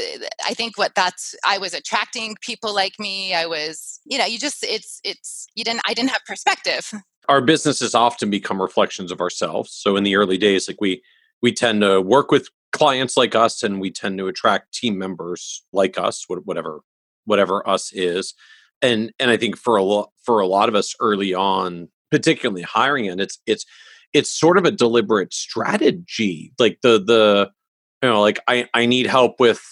i think what that's i was attracting people like me. I was you know you just it's it's you didn't i didn't have perspective. Our businesses often become reflections of ourselves. So in the early days like we we tend to work with clients like us and we tend to attract team members like us whatever whatever us is. And and i think for a lot for a lot of us early on particularly hiring and it's it's it's sort of a deliberate strategy like the the you know like i i need help with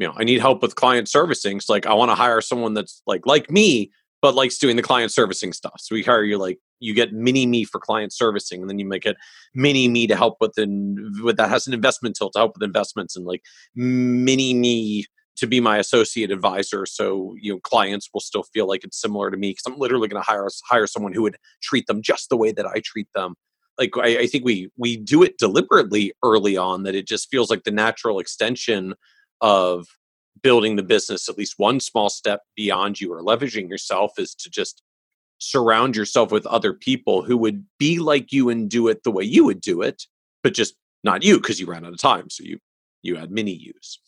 you know, I need help with client servicing. So like I want to hire someone that's like like me, but likes doing the client servicing stuff. So we hire you like you get mini me for client servicing, and then you make it mini me to help with and with that has an investment tilt to help with investments, and like mini me to be my associate advisor. So you know clients will still feel like it's similar to me because I'm literally going to hire hire someone who would treat them just the way that I treat them. Like I, I think we we do it deliberately early on that it just feels like the natural extension of building the business at least one small step beyond you or leveraging yourself is to just surround yourself with other people who would be like you and do it the way you would do it but just not you because you ran out of time so you you had mini yous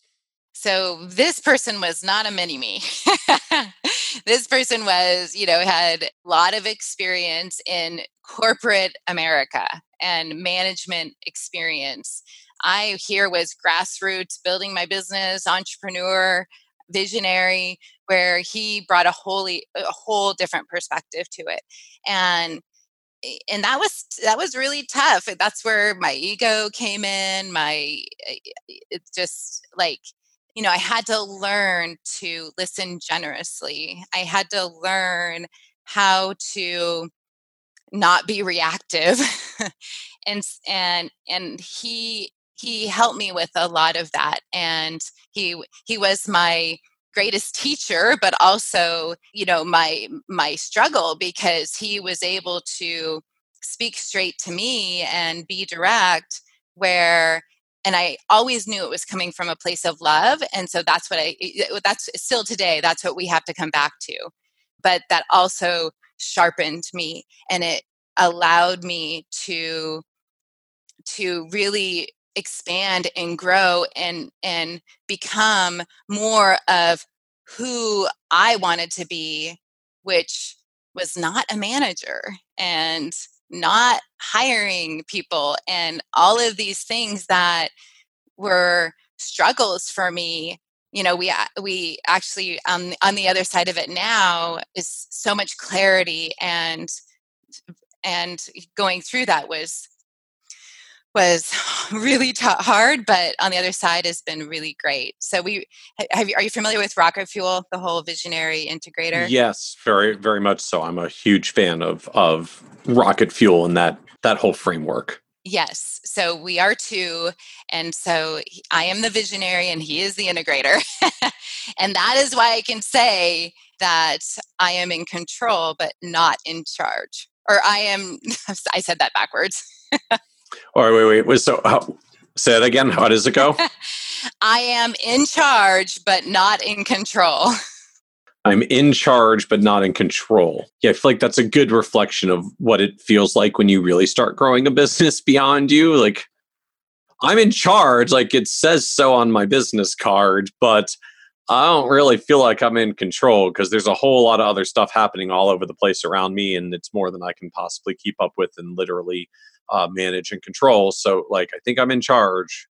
so this person was not a mini me this person was you know had a lot of experience in corporate america and management experience I here was grassroots, building my business, entrepreneur, visionary, where he brought a wholly a whole different perspective to it. And eh, and that was that was really tough. That's where my ego came in. My eh, eh, it's just like you know, I had to learn to listen generously. I had to learn how to not be reactive and and and he he helped me with a lot of that and he he was my greatest teacher but also you know my my struggle because he was able to speak straight to me and be direct where and i always knew it was coming from a place of love and so that's what i that's still today that's what we have to come back to but that also sharpened me and it allowed me to to really expand and grow and and become more of who I wanted to be, which was not a manager and not hiring people and all of these things that were struggles for me you know we we actually um, on the other side of it now is so much clarity and and going through that was was really t- hard, but on the other side has been really great. So we have you, are you familiar with Rocket Fuel, the whole visionary integrator? Yes, very very much so. I'm a huge fan of of Rocket Fuel and that that whole framework. Yes. So we are too. And so I am the visionary and he is the integrator. and that is why I can say that I am in control, but not in charge. Or I am, I said that backwards. Or wait, wait, wait. So, how, say it again. How does it go? I am in charge, but not in control. I'm in charge, but not in control. Yeah, I feel like that's a good reflection of what it feels like when you really start growing a business beyond you. Like, I'm in charge, like it says so on my business card, but I don't really feel like I'm in control because there's a whole lot of other stuff happening all over the place around me, and it's more than I can possibly keep up with and literally uh, manage and control. So, like, I think I'm in charge,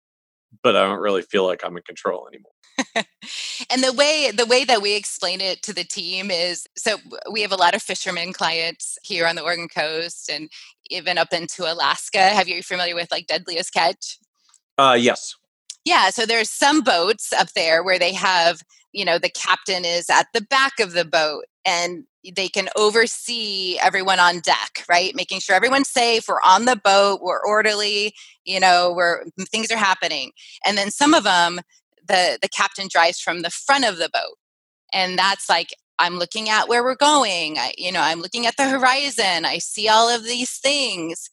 but I don't really feel like I'm in control anymore. and the way the way that we explain it to the team is so we have a lot of fishermen clients here on the Oregon coast and even up into Alaska. Have you familiar with like Deadliest Catch? Uh, yes. Yeah, so there's some boats up there where they have, you know, the captain is at the back of the boat and they can oversee everyone on deck, right? Making sure everyone's safe, we're on the boat, we're orderly, you know, where things are happening. And then some of them the the captain drives from the front of the boat. And that's like I'm looking at where we're going. I, you know, I'm looking at the horizon. I see all of these things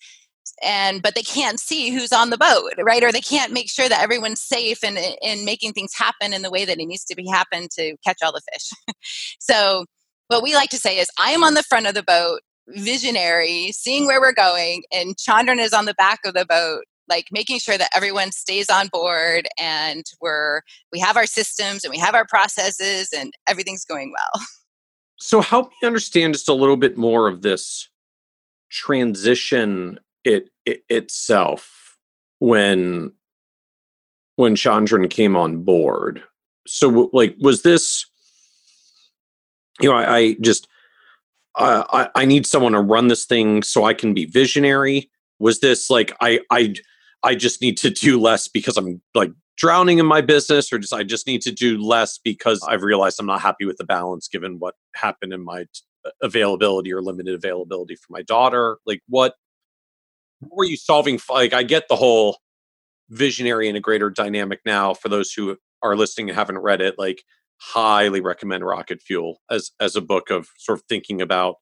and but they can't see who's on the boat right or they can't make sure that everyone's safe and in making things happen in the way that it needs to be happen to catch all the fish so what we like to say is i am on the front of the boat visionary seeing where we're going and chandran is on the back of the boat like making sure that everyone stays on board and we're we have our systems and we have our processes and everything's going well so help me understand just a little bit more of this transition it, it itself when when Chandran came on board. So like was this you know I, I just I, I need someone to run this thing so I can be visionary. Was this like I I I just need to do less because I'm like drowning in my business or just I just need to do less because I've realized I'm not happy with the balance given what happened in my uh, availability or limited availability for my daughter? Like what, what were you solving? Like I get the whole visionary integrator dynamic now for those who are listening and haven't read it like highly recommend rocket fuel as as a book of sort of thinking about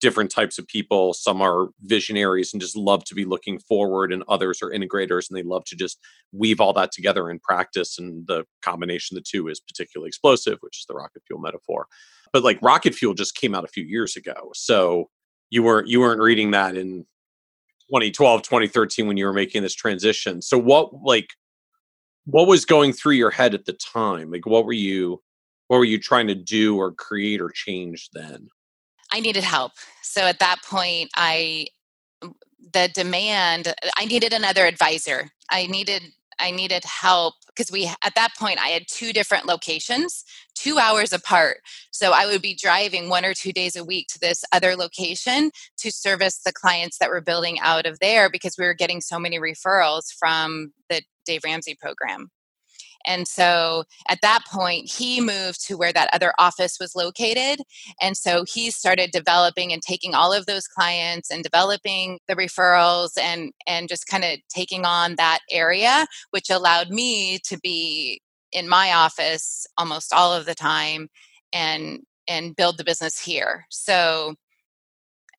different types of people. Some are visionaries and just love to be looking forward, and others are integrators and they love to just weave all that together in practice. And the combination of the two is particularly explosive, which is the rocket fuel metaphor. But like rocket fuel just came out a few years ago. So you weren't you weren't reading that in 2012, 2013 when you were making this transition. So what like what was going through your head at the time? Like what were you what were you trying to do or create or change then? I needed help. So at that point, I the demand I needed another advisor. I needed I needed help because we at that point I had two different locations, 2 hours apart. So I would be driving one or two days a week to this other location to service the clients that were building out of there because we were getting so many referrals from the Dave Ramsey program. And so at that point, he moved to where that other office was located. And so he started developing and taking all of those clients and developing the referrals and, and just kind of taking on that area, which allowed me to be in my office almost all of the time and and build the business here. So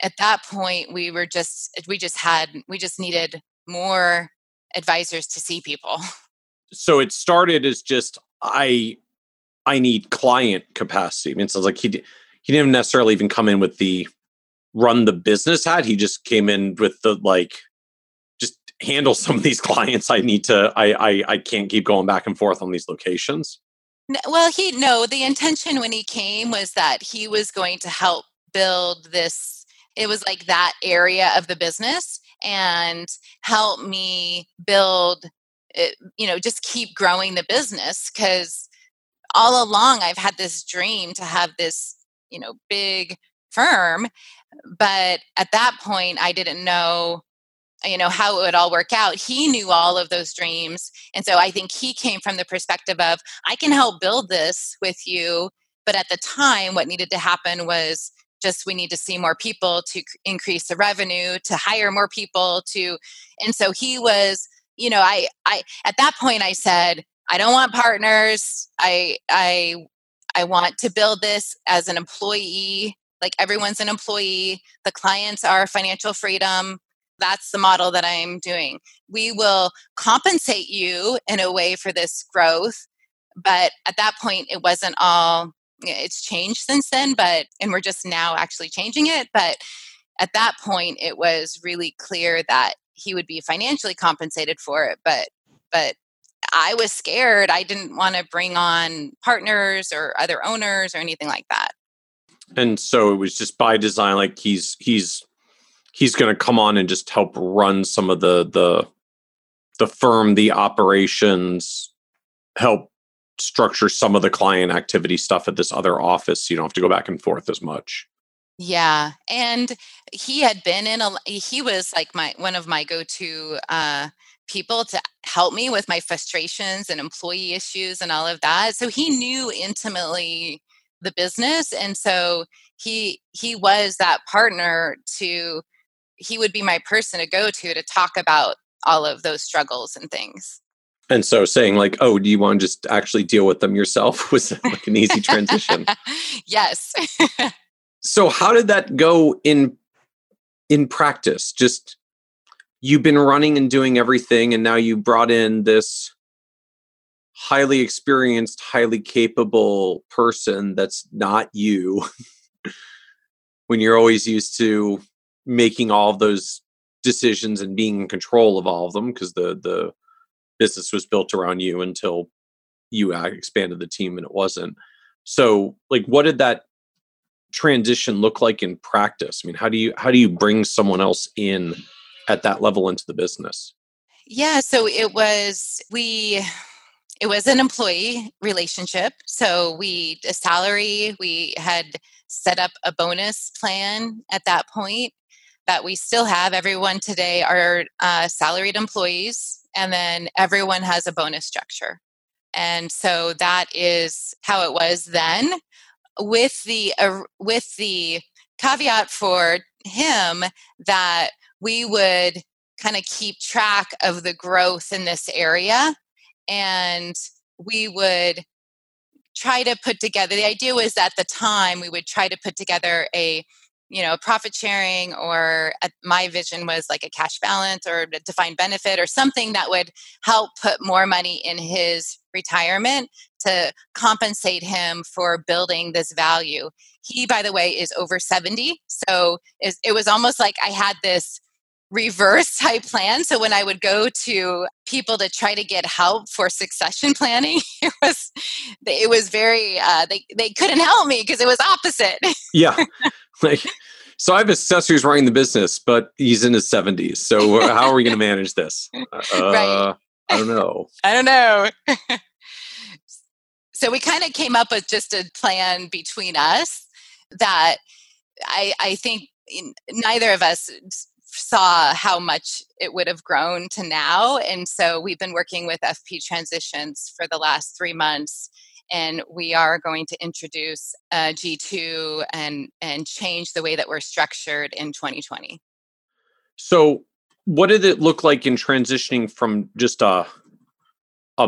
at that point we were just we just had we just needed more advisors to see people. so it started as just I I need client capacity. I mean, it sounds like he he didn't necessarily even come in with the run the business hat. He just came in with the like just handle some of these clients. I need to. I I, I can't keep going back and forth on these locations. Well, he no. The intention when he came was that he was going to help build this. It was like that area of the business and help me build it, you know just keep growing the business because all along i've had this dream to have this you know big firm but at that point i didn't know eh, you know how it would all work out. He knew all of those dreams and so i think he came from the perspective of i can help build this with you but at the time what needed to happen was just we need to see more people to increase the revenue to hire more people to and so he was you know i i at that point i said i don't want partners. I i i want to build this as an employee. Like everyone's an employee. The clients are financial freedom. That's the model that i'm doing. We will compensate you in a way for this growth but at that point it wasn't all it's changed since then but and we're just now actually changing it but at that point it was really clear that he would be financially compensated for it but but i was scared i didn't want to bring on partners or other owners or anything like that. And so it was just by design like he's he's he's going to come on and just help run some of the the the firm the operations help structure some of the client activity stuff at this other office so you don't have to go back and forth as much yeah, and he had been in a he was like my one of my go-to uh people to help me with my frustrations and employee issues and all of that. So he knew intimately the business and so he he was that partner to he would be my person to go to to talk about all of those struggles and things. And so saying like, "Oh, do you want to just actually deal with them yourself?" was like an easy transition. yes. so how did that go in in practice? Just you've been running and doing everything and now you brought in this highly experienced highly capable person that's not you when you're always used to making all of those decisions and being in control of all of them because the the business was built around you until you uh, expanded the team and it wasn't. So like what did that transition look like in practice? I mean, how do you how do you bring someone else in at that level into the business? Yeah, so it was we it was an employee relationship. So we a salary, we had set up a bonus plan at that point that we still have. Everyone today are uh, salaried employees, and then everyone has a bonus structure. And so that is how it was then with the uh, with the caveat for him that we would kind of keep track of the growth in this area and we would try to put together the idea was at the time we would try to put together a you know profit sharing or a, my vision was like a cash balance or a defined benefit or something that would help put more money in his retirement to compensate him for building this value he by the way is over 70 so it was almost like i had this reverse type plan. So when I would go to people to try to get help for succession planning, it was it was very uh, they they couldn't help me because it was opposite. yeah, like so I have a successor who's running the business, but he's in his seventies. So how are we going to manage this? Uh, right. I don't know. I don't know. so we kind of came up with just a plan between us that I I think neither of us saw how much it would have grown to now. And so we've been working with FP Transitions for the last three months. And we are going to introduce uh, G2 and, and change the way that we're structured in 2020. So, what did it look like in transitioning from just a, a,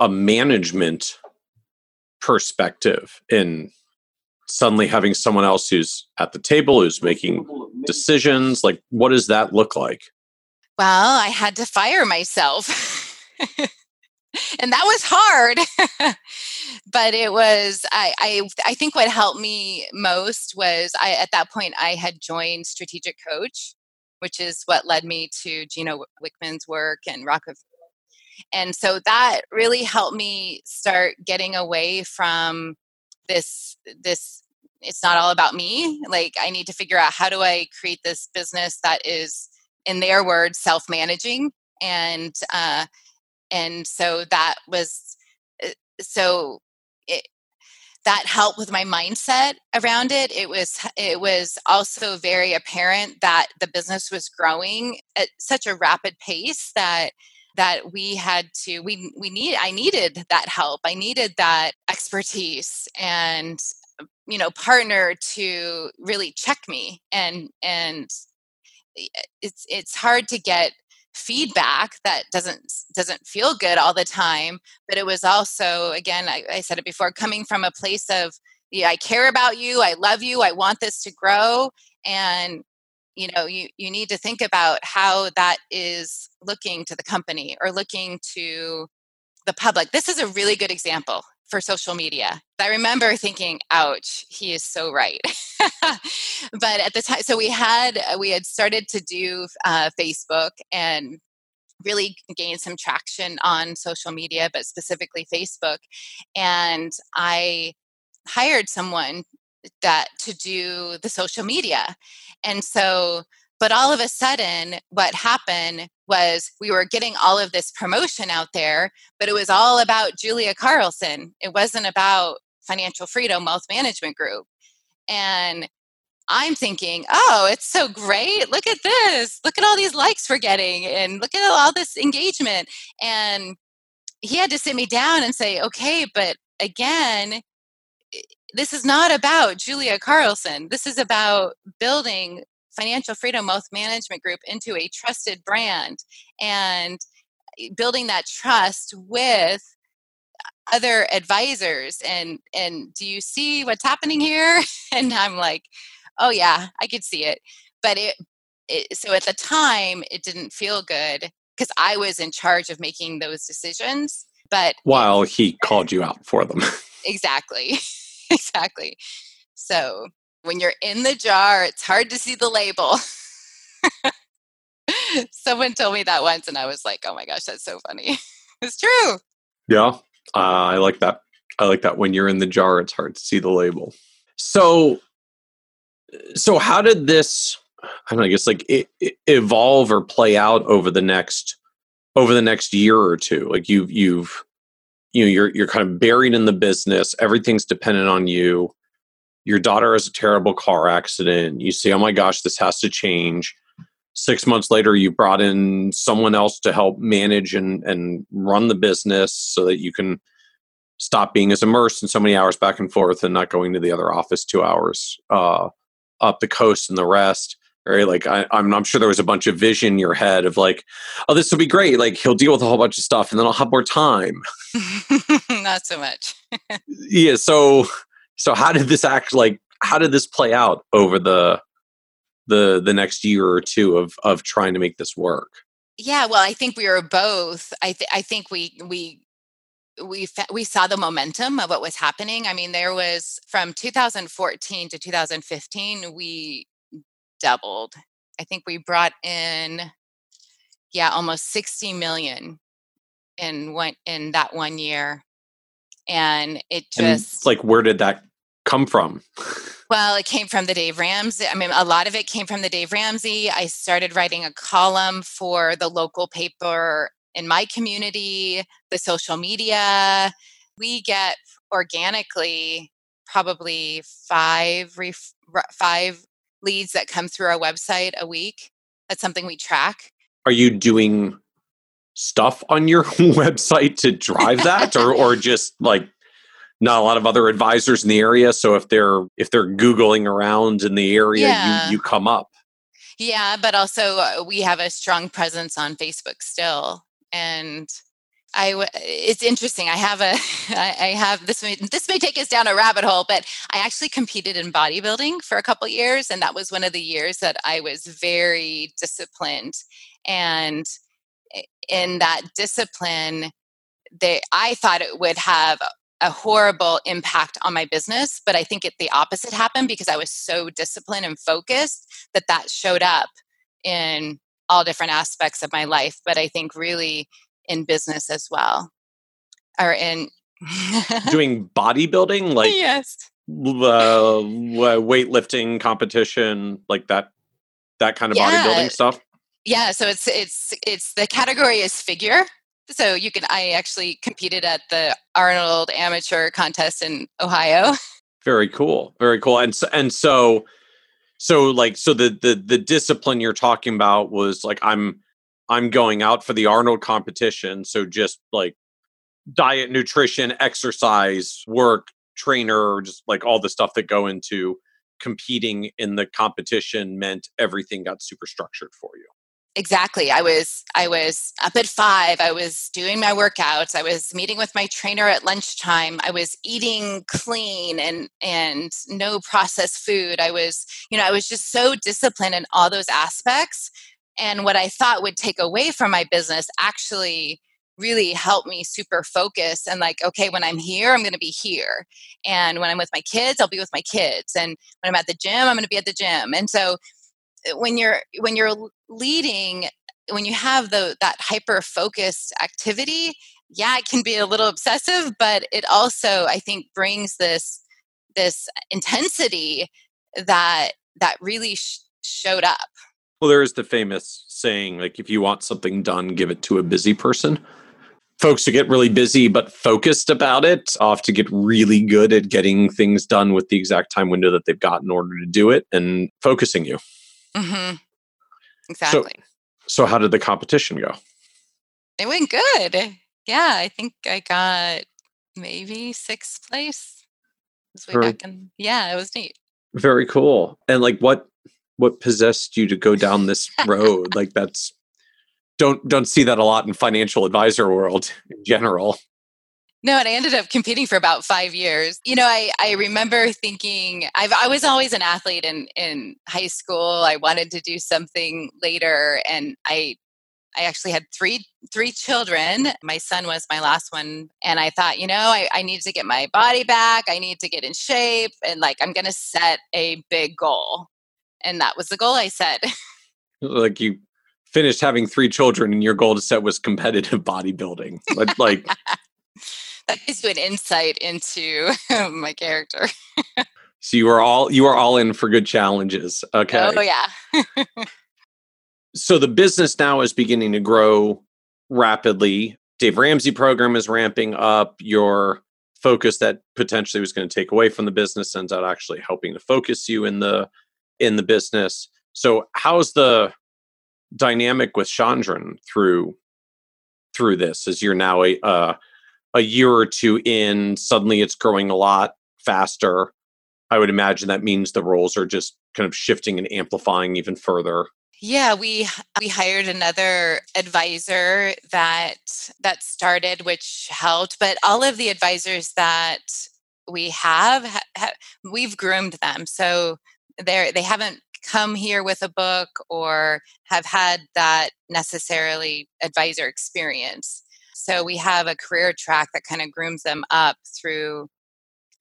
a management perspective in suddenly having someone else who's at the table who's making decisions? Like what does that look like? Well i had to fire myself and that was hard. But it was I, I i think what helped me most was i at that point i had joined strategic coach which is what led me to gino wickman's work and Rocket Fuel and so that really helped me start getting away from this this it's not all about me. Like i need to figure out how do i create this business that is in their words self-managing. And uh and so that was uh, so it, that helped with my mindset around it it was it was also very apparent that the business was growing at such a rapid pace that that we had to we we need I needed that help. I needed that expertise and you know partner to really check me and and it's it's hard to get feedback that doesn't doesn't feel good all the time but it was also again I, I said it before coming from a place of yeah, I care about you, I love you, I want this to grow, and you know you you need to think about how that is looking to the company or looking to the public. This is a really good example for social media i remember thinking ouch he is so right but at the time so we had uh, we had started to do uh, facebook and really gained some traction on social media but specifically facebook and i hired someone that to do the social media. And so, but all of a sudden, what happened was we were getting all of this promotion out there, but it was all about Julia Carlson. It wasn't about Financial Freedom Wealth Management Group. And I'm thinking, oh, it's so great. Look at this. Look at all these likes we're getting and look at all this engagement. And he had to sit me down and say, okay, but again, this is not about Julia Carlson. This is about building Financial Freedom Wealth Management Group into a trusted brand and eh, building that trust with other advisors and and do you see what's happening here? And i'm like oh yeah i could see it. But it, it so at the time it didn't feel good because i was in charge of making those decisions but while he called you out for them. Exactly. Exactly. So when you're in the jar, it's hard to see the label. Someone told me that once, and I was like, "Oh my gosh, that's so funny." it's true. Yeah, uh, I like that. I like that. When you're in the jar, it's hard to see the label. So, so how did this? I don't know. I guess like it, it evolve or play out over the next over the next year or two. Like you've you've you know you're you're kind of buried in the business everything's dependent on you your daughter has a terrible car accident. You say oh my gosh this has to change. Six months later you brought in someone else to help manage and and run the business so that you can stop being as immersed in so many hours back and forth and not going to the other office two hours uh, up the coast and the rest right? Like I, I'm, I'm sure there was a bunch of vision in your head of like oh this will be great. Like he'll deal with a whole bunch of stuff and then i'll have more time. Not so much. Yeah so so how did this act like how did this play out over the the the next year or two of of trying to make this work? Yeah well i think we were both i th- i think we we we fa- we saw the momentum of what was happening. I mean there was from 2014 to 2015 we doubled. I think we brought in yeah almost 60 million in one in that one year and it just and like where did that come from? Well, it came from the Dave Ramsey. I mean, a lot of it came from the Dave Ramsey. I started writing a column for the local paper in my community, the social media. We get organically probably five ref- five leads that come through our website a week. That's something we track. Are you doing stuff on your website to drive that or or just like not a lot of other advisors in the area so if they're if they're googling around in the area yeah. you you come up yeah but also uh, we have a strong presence on facebook still and I w- it's interesting. I have a, I have this. May, this may take us down a rabbit hole, but I actually competed in bodybuilding for a couple years, and that was one of the years that I was very disciplined. And in that discipline, they, I thought it would have a horrible impact on my business but i think it, the opposite happened because i was so disciplined and focused that that showed up in all different aspects of my life but i think really in business as well or in doing bodybuilding like yes uh, weightlifting competition like that that kind of yeah. bodybuilding stuff yeah so it's it's it's the category is figure. So you can i actually competed at the arnold amateur contest in ohio. Very cool very cool. And so and so so like so the the the discipline you're talking about was like i'm i'm going out for the arnold competition so just like diet nutrition exercise work trainer just like all the stuff that go into competing in the competition meant everything got super structured for you exactly i was i was up at five i was doing my workouts i was meeting with my trainer at lunchtime i was eating clean and and no processed food i was you know i was just so disciplined in all those aspects and what i thought would take away from my business actually really helped me super focus and like okay when i'm here i'm going to be here and when i'm with my kids i'll be with my kids and when i'm at the gym i'm going to be at the gym and so eh, when you're when you're leading when you have the that hyper focused activity yeah it can be a little obsessive but it also i think brings this this intensity that that really sh- showed up. Well there is the famous saying like if you want something done give it to a busy person. Folks who get really busy but focused about it off to get really good at getting things done with the exact time window that they've got in order to do it and focusing you. Mm-hmm. Exactly. So, so, how did the competition go? It went good. Yeah, I think I got maybe sixth place. Very, back in, yeah, it was neat. Very cool. And like, what what possessed you to go down this road? like, that's don't don't see that a lot in financial advisor world in general. No, and I ended up competing for about five years. You know, I, I remember thinking I've, I was always an athlete in, in high school. I wanted to do something later, and I I actually had three three children. My son was my last one, and I thought, you know, I, I need to get my body back. I need to get in shape, and like I'm going to set a big goal, and that was the goal I set. like you finished having three children, and your goal to set was competitive bodybuilding. Like, like that gives you an insight into my character. so you are all you are all in for good challenges. Okay. Oh yeah. so the business now is beginning to grow rapidly. Dave Ramsey program is ramping up. Your focus that potentially was going to take away from the business ends up actually helping to focus you in the in the business. So how's the dynamic with Chandran through through this as you're now a uh, a year or two in suddenly it's growing a lot faster. I would imagine that means the roles are just kind of shifting and amplifying even further. Yeah we we hired another advisor that that started which helped but all of the advisors that we have ha, ha, we've groomed them. So they're they haven't come here with a book or have had that necessarily advisor experience. So we have a career track that kind of grooms them up through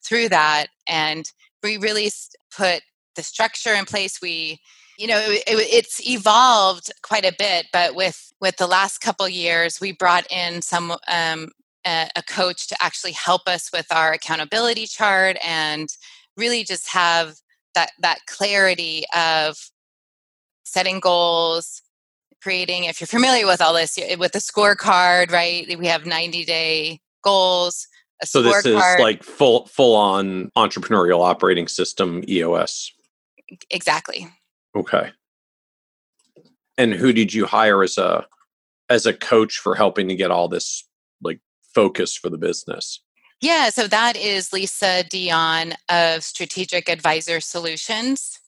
through that and we really put the structure in place. We you know it, it, it's evolved quite a bit but with with the last couple years we brought in some um, a, a coach to actually help us with our accountability chart and really just have that that clarity of setting goals creating if you're familiar with all this with the scorecard right? We have 90 day goals so this is like full full on entrepreneurial operating system eos exactly. Okay. And who did you hire as a as a coach for helping to get all this like focus for the business? Yeah, so that is Lisa Dion of Strategic Advisor Solutions.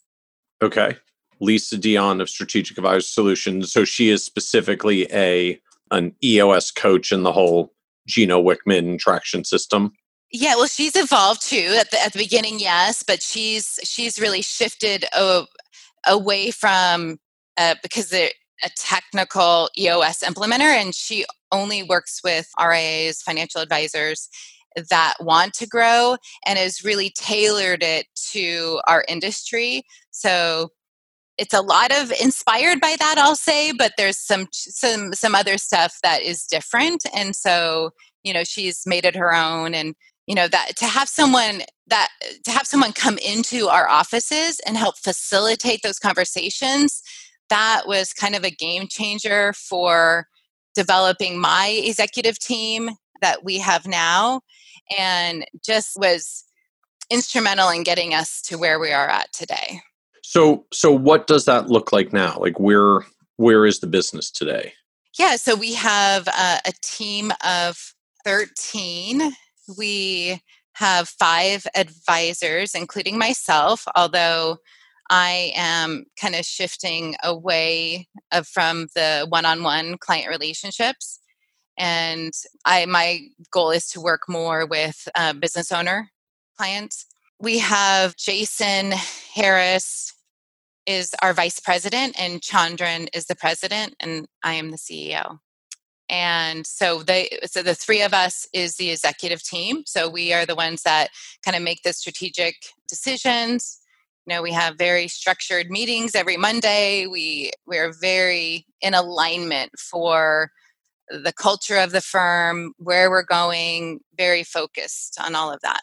Okay. Lisa Dion of Strategic Advisor Solutions. So she is specifically a an EOS coach in the whole Gino Wickman traction system. Yeah, well, she's evolved too. At the at the beginning, yes, but she's she's really shifted uh, away from uh, because they're a technical EOS implementer, and she only works with RIAs, financial advisors, that want to grow and has really tailored it to our industry. So it's a lot of inspired by that I'll say, but there's some some some other stuff that is different and so, you know, she's made it her own and you know that to have someone that to have someone come into our offices and help facilitate those conversations that was kind of a game changer for developing my executive team that we have now and just was instrumental in getting us to where we are at today. So so what does that look like now? Like where where is the business today? Yeah, so we have a, a team of 13. We have five advisors, including myself, although I am kind of shifting away from the one on one client relationships and I my goal is to work more with uh, business owner clients. We have Jason Harris is our vice president, and Chandran is the president, and I am the CEO. And so they so the three of us is the executive team. So we are the ones that kind of make the strategic decisions. You know, we have very structured meetings every Monday. We we're very in alignment for the culture of the firm, where we're going, very focused on all of that.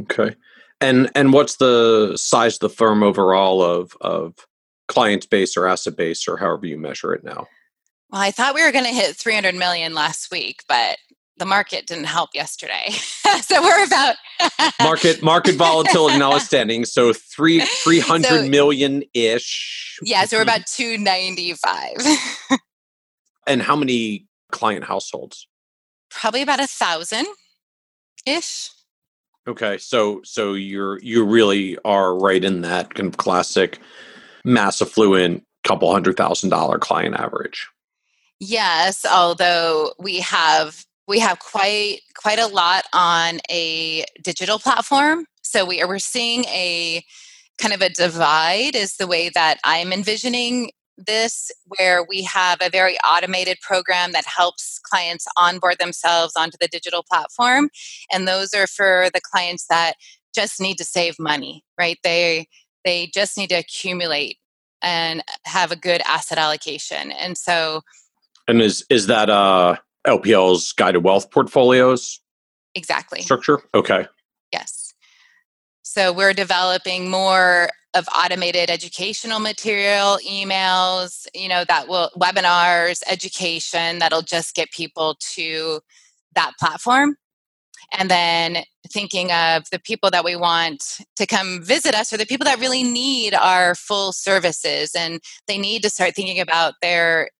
Okay. And and what's the size of the firm overall of of client base or asset base or however you measure it now? Well, I thought we were going to hit 300 million last week, but the market didn't help yesterday. so we're about market market volatility notwithstanding. So three three hundred so, million ish. Yeah, so we're about 295. and how many client households? Probably about a thousand ish. Okay, so so you're you really are right in that kind of classic mass affluent couple hundred thousand dollar client average. Yes, although we have we have quite quite a lot on a digital platform. So we are we're seeing a kind of a divide is the way that I'm envisioning this where we have a very automated program that helps clients onboard themselves onto the digital platform and those are for the clients that just need to save money right? They they just need to accumulate and have a good asset allocation and so and is is that uh lpl's guided wealth portfolios exactly. structure? Okay. Yes. So we're developing more of automated educational material, emails, you know, that will webinars, education that'll just get people to that platform. and then thinking of the people that we want to come visit us or the people that really need our full services and they need to start thinking about their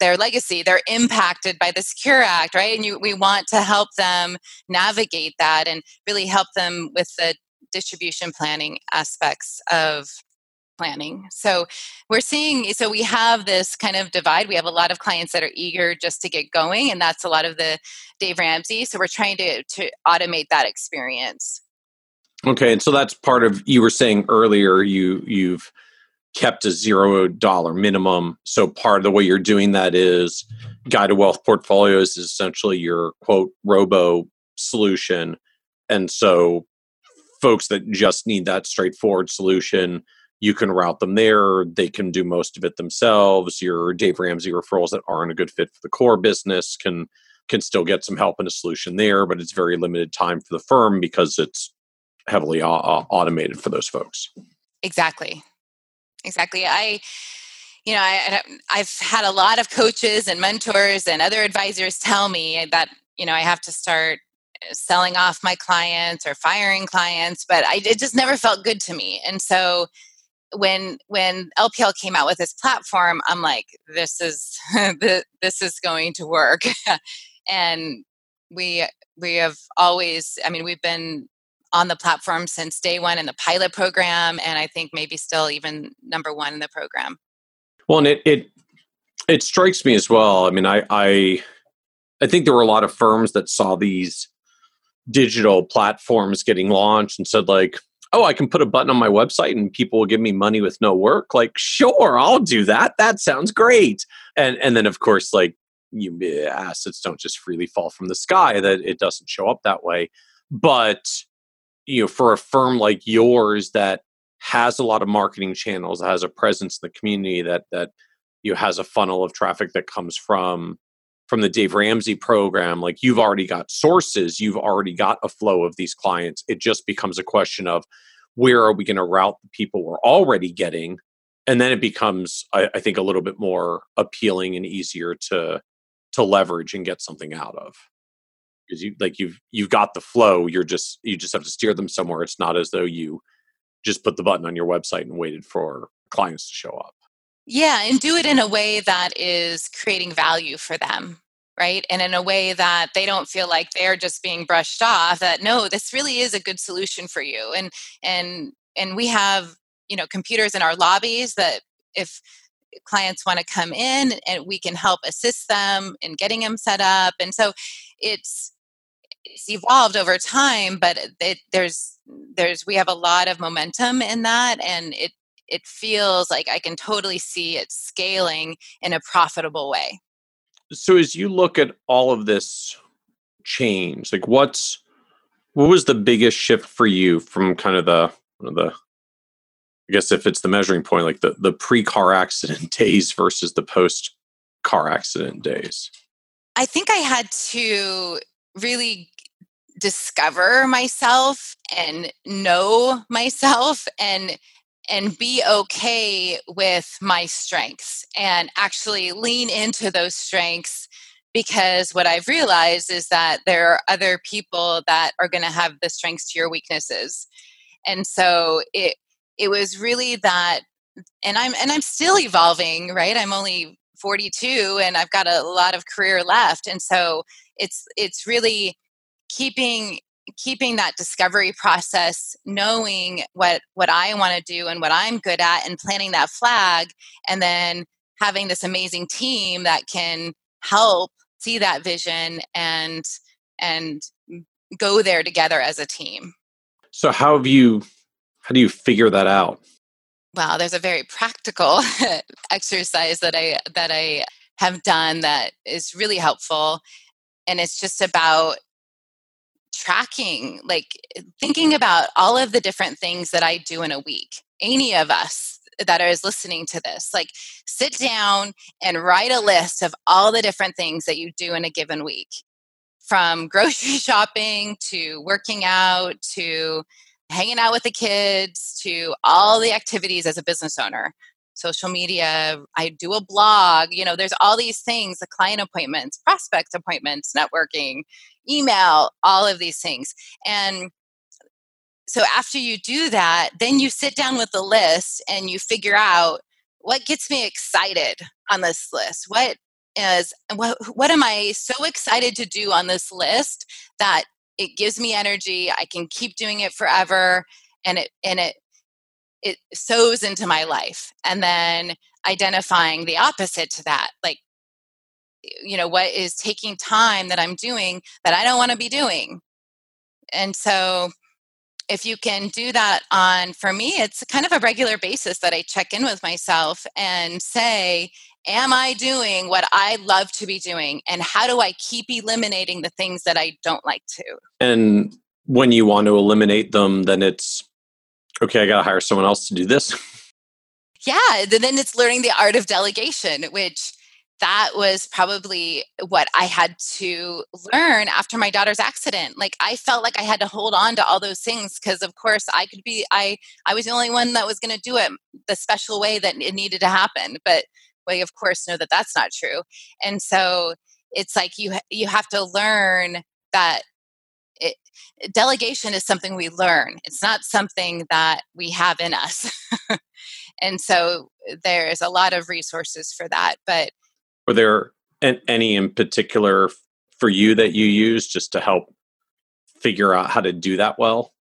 their legacy they're impacted by the secure act right and you, we want to help them navigate that and really help them with the distribution planning aspects of planning. So we're seeing, so we have this kind of divide. We have a lot of clients that are eager just to get going, and that's a lot of the Dave Ramsey. So we're trying to, to automate that experience. Okay, and so that's part of you were saying earlier. You you've kept a zero dollar minimum. So part of the way you're doing that is guided wealth portfolios is essentially your quote robo solution, and so folks that just need that straightforward solution you can route them there. They can do most of it themselves. Your Dave Ramsey referrals that aren't a good fit for the core business can can still get some help and a solution there, but it's very limited time for the firm because it's heavily uh, automated for those folks. Exactly, exactly. I, you know, I, I've had a lot of coaches and mentors and other advisors tell me that you know I have to start uh, selling off my clients or firing clients, but I, it just never felt good to me, and so when when LPL came out with this platform, I'm like, this is this is going to work, and we we have always, I mean, we've been on the platform since day one in the pilot program, and I think maybe still even number one in the program. Well, and it it it strikes me as well. I mean, I I I think there were a lot of firms that saw these digital platforms getting launched and said like oh, I can put a button on my website and people will give me money with no work. Like, sure, I'll do that. That sounds great. And and then of course, like you eh, assets don't just freely fall from the sky. That it doesn't show up that way. But you know, for a firm like yours that has a lot of marketing channels, has a presence in the community, that that you know, has a funnel of traffic that comes from from the Dave Ramsey program, like you've already got sources, you've already got a flow of these clients. It just becomes a question of where are we going to route the people we're already getting? And then it becomes, I, I, think, a little bit more appealing and easier to to leverage and get something out of. Because you like you've you've got the flow, you're just you just have to steer them somewhere. It's not as though you just put the button on your website and waited for clients to show up. Yeah, and do it in a way that is creating value for them, right? And in a way that they don't feel like they're just being brushed off that no, this really is a good solution for you. And and and we have, you know, computers in our lobbies that if clients want to come in and we can help assist them in getting them set up. And so it's it's evolved over time, but it, there's there's we have a lot of momentum in that and it it feels like I can totally see it scaling in a profitable way. So as you look at all of this change, like what's what was the biggest shift for you from kind of the the I guess if it's the measuring point, like the the pre car accident days versus the post car accident days? I think I had to really discover myself and know myself and and be okay with my strengths and actually lean into those strengths because what I've realized is that there are other people that are going to have the strengths to your weaknesses. And so it it was really that and I'm and I'm still evolving, right? I'm only 42 and I've got a lot of career left. And so it's it's really keeping keeping that discovery process knowing what what i want to do and what i'm good at and planting that flag and then having this amazing team that can help see that vision and and go there together as a team. So how have you how do you figure that out? Well there's a very practical exercise that i that i have done that is really helpful and it's just about tracking, like thinking about all of the different things that I do in a week. Any of us that is listening to this, like sit down and write a list of all the different things that you do in a given week from grocery shopping to working out to hanging out with the kids to all the activities as a business owner social media i do a blog you know there's all these things the client appointments prospect appointments networking email all of these things. And so after you do that then you sit down with the list and you figure out what gets me excited on this list. What is what, what am i so excited to do on this list that it gives me energy i can keep doing it forever and it and it it sows into my life and then identifying the opposite to that like you know what is taking time that i'm doing that i don't want to be doing. And so if you can do that on for me it's kind of a regular basis that i check in with myself and say am i doing what i love to be doing and how do i keep eliminating the things that i don't like to? And when you want to eliminate them then it's okay, I got to hire someone else to do this. Yeah, then it's learning the art of delegation, which that was probably what I had to learn after my daughter's accident. Like I felt like I had to hold on to all those things because of course I could be I I was the only one that was going to do it the special way that it needed to happen. But we of course know that that's not true. And so it's like you you have to learn that delegation is something we learn. It's not something that we have in us. And so uh, there's a lot of resources for that but were there any in particular for you that you use just to help figure out how to do that well?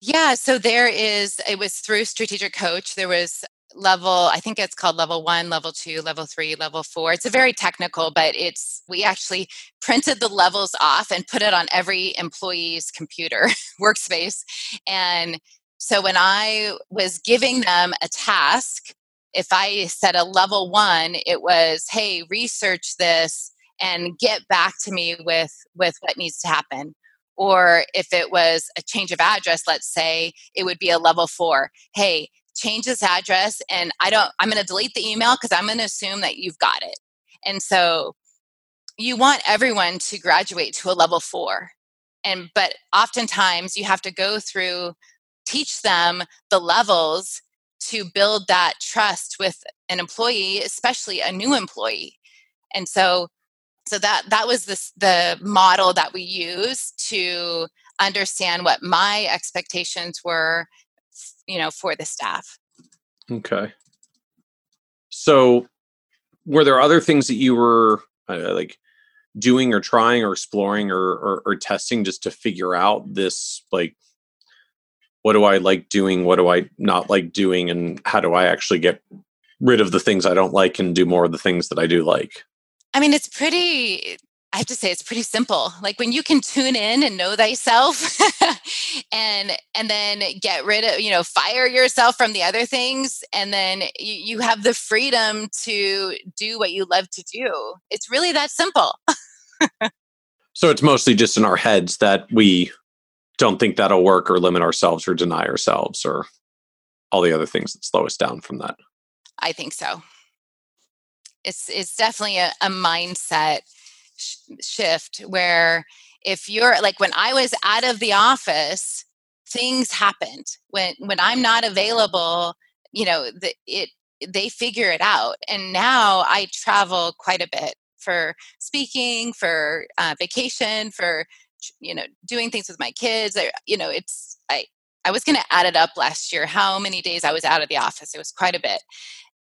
Yeah so there is it was through strategic coach. There was level i think it's called level one level two level three level four. It's a very technical but it's we actually printed the levels off and put it on every employee's computer workspace. And so when i was giving them a task if i set a level one it was hey research this and get back to me with with what needs to happen. Or if it was a change of address let's say it would be a level four. Hey change this address and I don't, I'm going to delete the email because I'm going to assume that you've got it. And so you want everyone to graduate to a level four. And, but oftentimes you have to go through, teach them the levels to build that trust with an employee, especially a new employee. And so, so that that was this the model that we use to understand what my expectations were you know for the staff. Okay. So were there other things that you were uh, like doing or trying or exploring or, or, or testing just to figure out this like what do i like doing? What do i not like doing? And how do i actually get rid of the things i don't like and do more of the things that i do like? I mean it's pretty I have to say it's pretty simple. Like when you can tune in and know thyself and and then get rid of, you know, fire yourself from the other things and then you, you have the freedom to do what you love to do. It's really that simple. so it's mostly just in our heads that we don't think that'll work or limit ourselves or deny ourselves or all the other things that slow us down from that. I think so. It's it's definitely a, a mindset sh- shift where if you're like when I was out of the office, things happened. When when I'm not available, you know, the, it they figure it out. And now I travel quite a bit for speaking, for uh, vacation, for you know doing things with my kids. I, you know, it's I I was going to add it up last year how many days I was out of the office. It was quite a bit,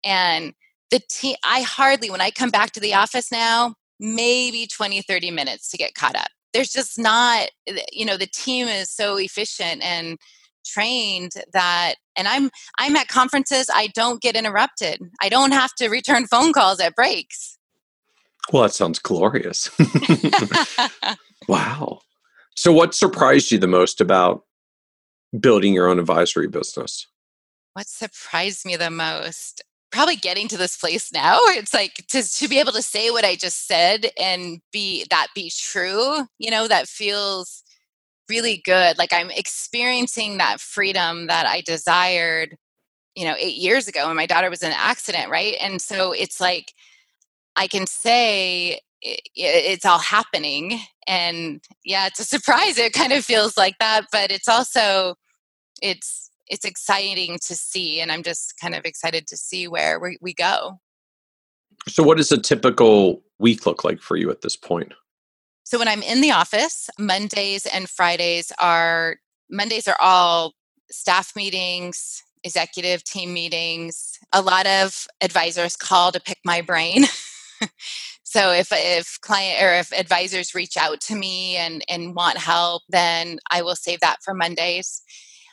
and the team. I hardly when I come back to the office now maybe 20, 30 minutes to get caught up. There's just not, eh, you know, the team is so efficient and trained that and i'm i'm at conferences i don't get interrupted. I don't have to return phone calls at breaks. Well that sounds glorious. Wow. So what surprised you the most about building your own advisory business? What surprised me the most probably getting to this place now. It's like to, to be able to say what i just said and be that be true you know that feels really good. Like i'm experiencing that freedom that i desired you know eight years ago when my daughter was in an accident right? And so it's like i can say it, it's all happening and yeah it's a surprise. It kind of feels like that but it's also it's it's exciting to see and i'm just kind of excited to see where we, we go. So what does a typical week look like for you at this point? So when i'm in the office mondays and fridays are mondays are all staff meetings executive team meetings a lot of advisors call to pick my brain. So if if client or if advisors reach out to me and and want help then i will save that for mondays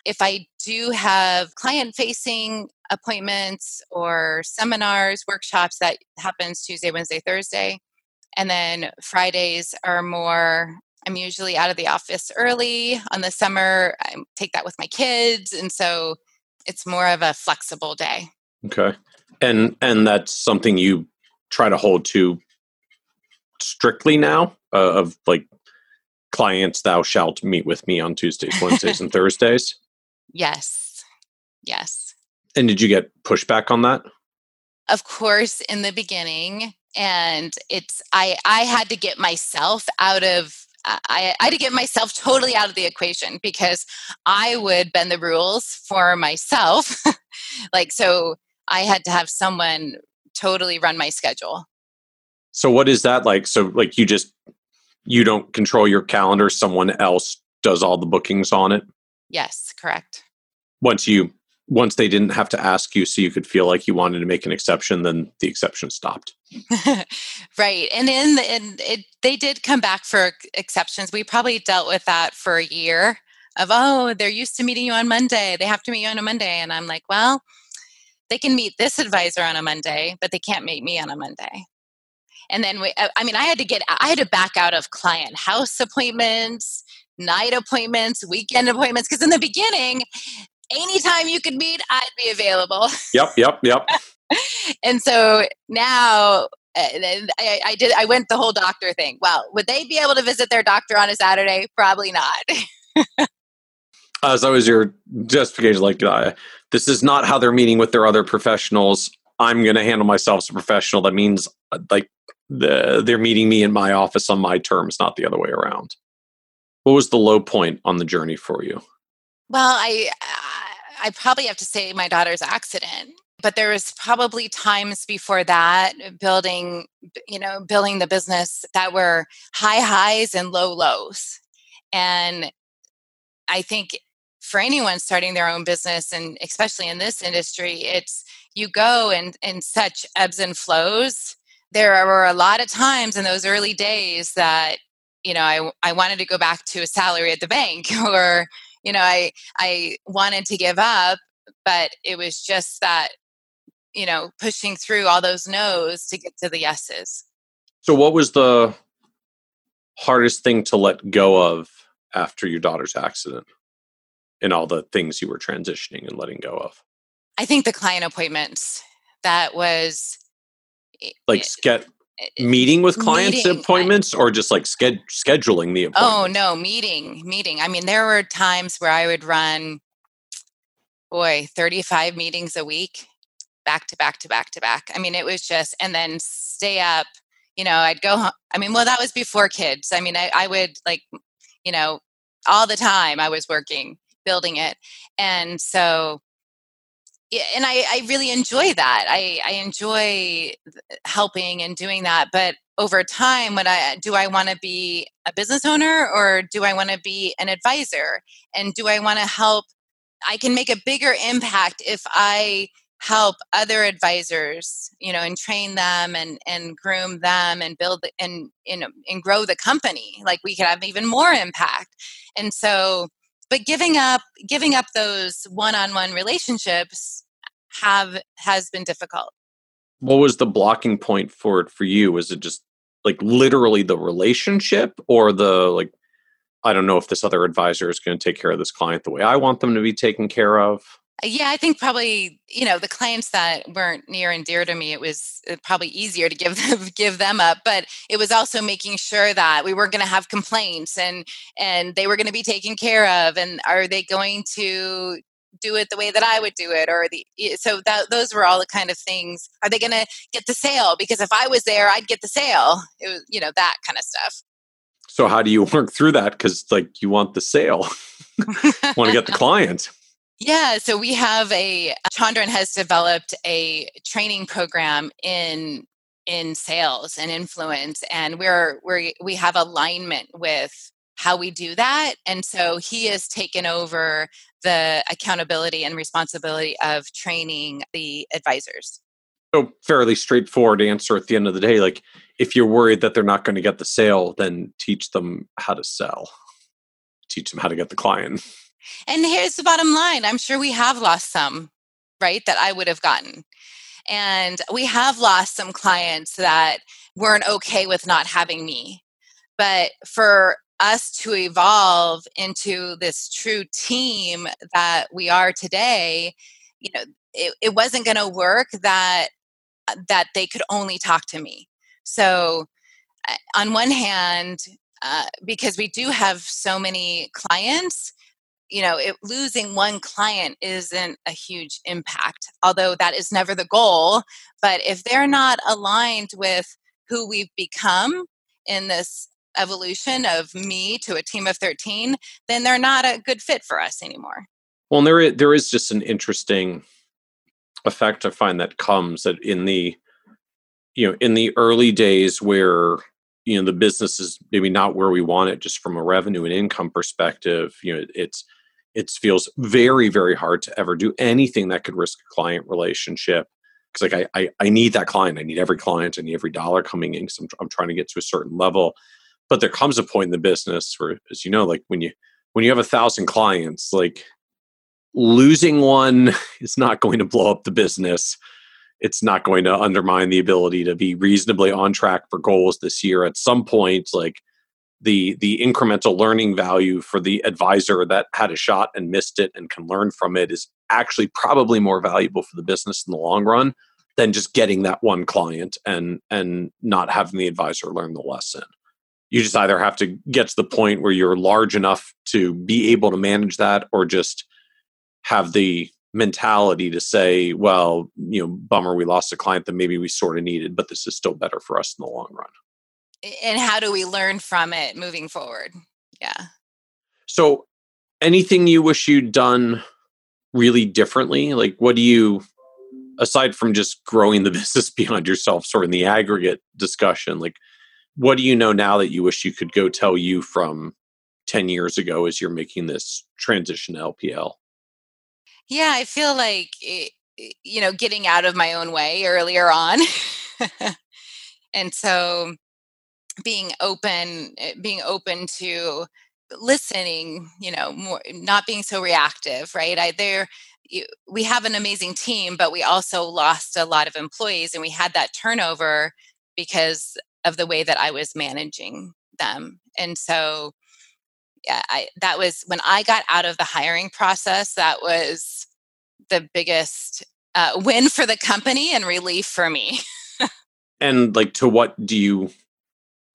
if i do have client facing appointments or seminars workshops that happens tuesday wednesday thursday and then fridays are more i'm usually out of the office early. On the summer i take that with my kids and so it's more of a flexible day. Okay. And and that's something you try to hold to strictly now uh, of like clients thou shalt meet with me on tuesdays wednesdays and thursdays yes yes and did you get pushback on that of course in the beginning and it's i i had to get myself out of I, I had to get myself totally out of the equation because I would bend the rules for myself. like, so I had to have someone totally run my schedule. So what is that like? So like you just you don't control your calendar, someone else does all the bookings on it? Yes, correct. Once you once they didn't have to ask you so you could feel like you wanted to make an exception then the exception stopped. Right and in the, in it they did come back for exceptions. We probably dealt with that for a year of oh they're used to meeting you on monday. They have to meet you on a monday. And i'm like well they can meet this advisor on a monday but they can't meet me on a monday. And then we, I mean, I had to get, I had to back out of client house appointments, night appointments, weekend appointments. Because in the beginning, anytime you could meet, I'd be available. Yep, yep, yep. and so now uh, I, I, did. I went the whole doctor thing. Well, would they be able to visit their doctor on a Saturday? Probably not. uh, so was your justification like uh, this is not how they're meeting with their other professionals. I'm going to handle myself as a professional. That means uh, like the, they're meeting me in my office on my terms, not the other way around. What was the low point on the journey for you? Well, I I probably have to say my daughter's accident, but there was probably times before that building you know building the business that were high highs and low lows. And I think for anyone starting their own business and especially in this industry, it's you go in in such ebbs and flows there were a lot of times in those early days that you know I, I wanted to go back to a salary at the bank or you know i i wanted to give up but it was just that you know pushing through all those no's to get to the yeses. So what was the hardest thing to let go of after your daughter's accident and all the things you were transitioning and letting go of? I think the client appointments. That was like get meeting with clients meeting. appointments or just like sched- scheduling the appointment? oh no meeting meeting i mean there were times where i would run boy 35 meetings a week back to back to back to back i mean it was just and then stay up you know i'd go home i mean well that was before kids i mean I, I would like you know all the time i was working building it and so and I, I really enjoy that. I, I enjoy helping and doing that. But over time, when I do I want to be a business owner or do I want to be an advisor? And do I want to help? I can make a bigger impact if I help other advisors, you know, and train them and and groom them and build and you know and grow the company. Like we could have even more impact. And so but giving up giving up those one-on-one relationships have has been difficult. What was the blocking point for it for you? Was it just like literally the relationship or the like i don't know if this other advisor is going to take care of this client the way i want them to be taken care of yeah i think probably you know the clients that weren't near and dear to me it was uh, probably easier to give them give them up but it was also making sure that we weren't going to have complaints and and they were going to be taken care of and are they going to do it the way that I would do it or the so that those were all the kind of things. Are they going to get the sale? Because if I was there I'd get the sale. It was you know that kind of stuff. So how do you work through that? Cuz like you want the sale. Want to get the client Yeah, so we have a uh, Chandran has developed a training program in in sales and influence and we're we we have alignment with how we do that and so he has taken over the accountability and responsibility of training the advisors. So fairly straightforward answer at the end of the day like if you're worried that they're not going to get the sale then teach them how to sell. Teach them how to get the client and here's the bottom line I'm sure we have lost some, right, that I would have gotten. And we have lost some clients that weren't okay with not having me. But for us to evolve into this true team that we are today, you know, it, it wasn't going to work that uh, that they could only talk to me. So, uh, on one hand, uh, because we do have so many clients, you know it, losing one client isn't a huge impact although that is never the goal but if they're not aligned with who we've become in this evolution of me to a team of 13 then they're not a good fit for us anymore. Well there is, there is just an interesting effect i find that comes that in the you know in the early days where you know the business is maybe not where we want it just from a revenue and income perspective you know it's it feels very very hard to ever do anything that could risk a client relationship because like I, I, I need that client. I need every client. I need every dollar coming in because I'm, I'm trying to get to a certain level. But there comes a point in the business where as you know like when you when you have a thousand clients like losing one is not going to blow up the business. It's not going to undermine the ability to be reasonably on track for goals this year at some point. Like the the incremental learning value for the advisor that had a shot and missed it and can learn from it is actually probably more valuable for the business in the long run than just getting that one client and and not having the advisor learn the lesson. You just either have to get to the point where you're large enough to be able to manage that or just have the mentality to say well you know bummer we lost a client that maybe we sort of needed but this is still better for us in the long run and how do we learn from it moving forward? Yeah. So anything you wish you'd done really differently? Like what do you aside from just growing the business beyond yourself sort of in the aggregate discussion like what do you know now that you wish you could go tell you from 10 years ago as you're making this transition to lpl yeah i feel like it, you know getting out of my own way earlier on. And so being open eh, being open to listening you know more not being so reactive right? I there we have an amazing team but we also lost a lot of employees and we had that turnover because of the way that i was managing them. And so yeah I, that was when i got out of the hiring process that was the biggest uh, win for the company and relief for me. And like to what do you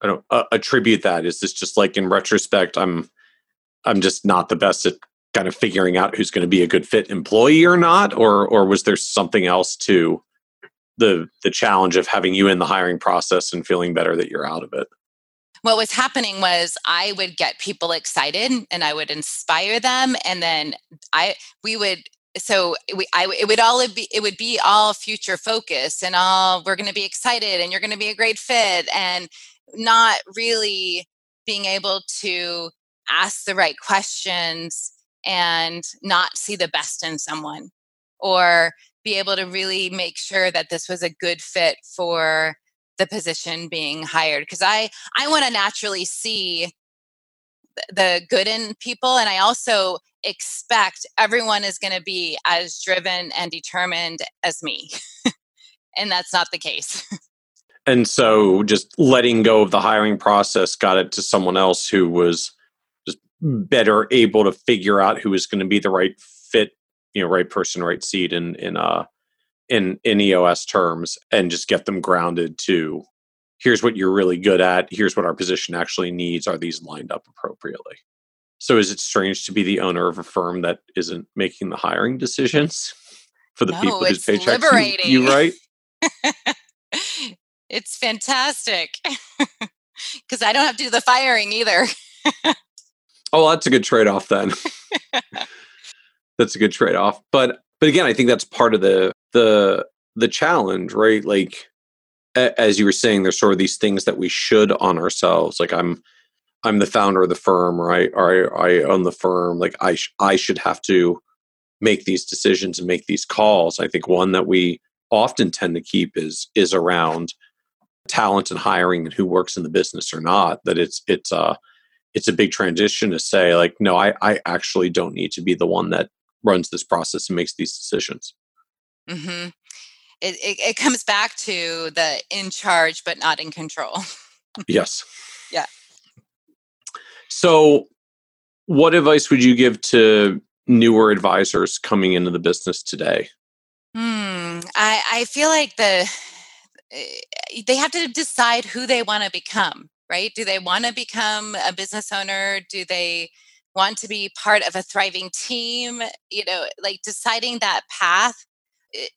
I don't uh, attribute that? Is this just like in retrospect, I'm I'm just not the best at kind of figuring out who's going to be a good fit employee or not, or or was there something else to the the challenge of having you in the hiring process and feeling better that you're out of it? What was happening was I would get people excited and I would inspire them, and then I we would so we, I, it would all be it would be all future focus and all we're going to be excited and you're going to be a great fit and not really being able to ask the right questions and not see the best in someone or be able to really make sure that this was a good fit for the position being hired. Because i i want to naturally see the good in people and i also expect everyone is going to be as driven and determined as me and that's not the case and so just letting go of the hiring process got it to someone else who was just better able to figure out who was going to be the right fit you know right person right seat in in uh in in eos terms and just get them grounded to here's what you're really good at. Here's what our position actually needs. Are these lined up appropriately? So is it strange to be the owner of a firm that isn't making the hiring decisions for the no, people whose paychecks liberating. you, you write it's fantastic because I don't have to do the firing either. oh, that's a good trade off then. that's a good trade-off. But but again, I think that's part of the the the challenge, right? Like as you were saying, there's sort of these things that we should on ourselves. Like I'm I'm the founder of the firm, right? Or I, I own the firm. Like I sh- I should have to make these decisions and make these calls. I think one that we often tend to keep is is around talent and hiring and who works in the business or not. That it's it's a it's a big transition to say like no, I I actually don't need to be the one that runs this process and makes these decisions. Mm-hmm. It, it, it comes back to the in charge but not in control. yes. Yeah. So, what advice would you give to newer advisors coming into the business today? Hmm. I, I feel like the they have to decide who they want to become, right? Do they want to become a business owner? Do they want to be part of a thriving team? You know, like deciding that path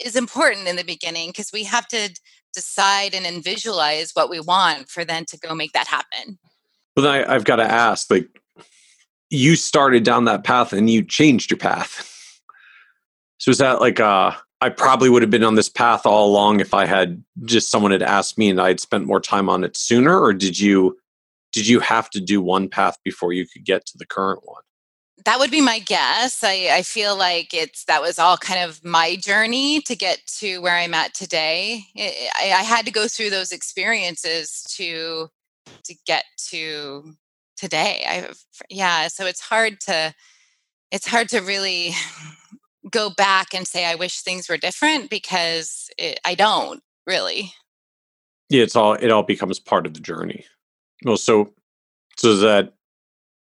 is important in the beginning because we have to decide and, and visualize what we want for then to go make that happen. Well, I, I've got to ask, like, you started down that path and you changed your path. So is that like uh I probably would have been on this path all along if I had just someone had asked me and I had spent more time on it sooner, or did you did you have to do one path before you could get to the current one? That would be my guess. I, I feel like it's that was all kind of my journey to get to where I'm at today. I, I had to go through those experiences to to get to today. I yeah, so it's hard to it's hard to really go back and say I wish things were different because it, I don't really. Yeah, it's all it all becomes part of the journey. Well, so so does that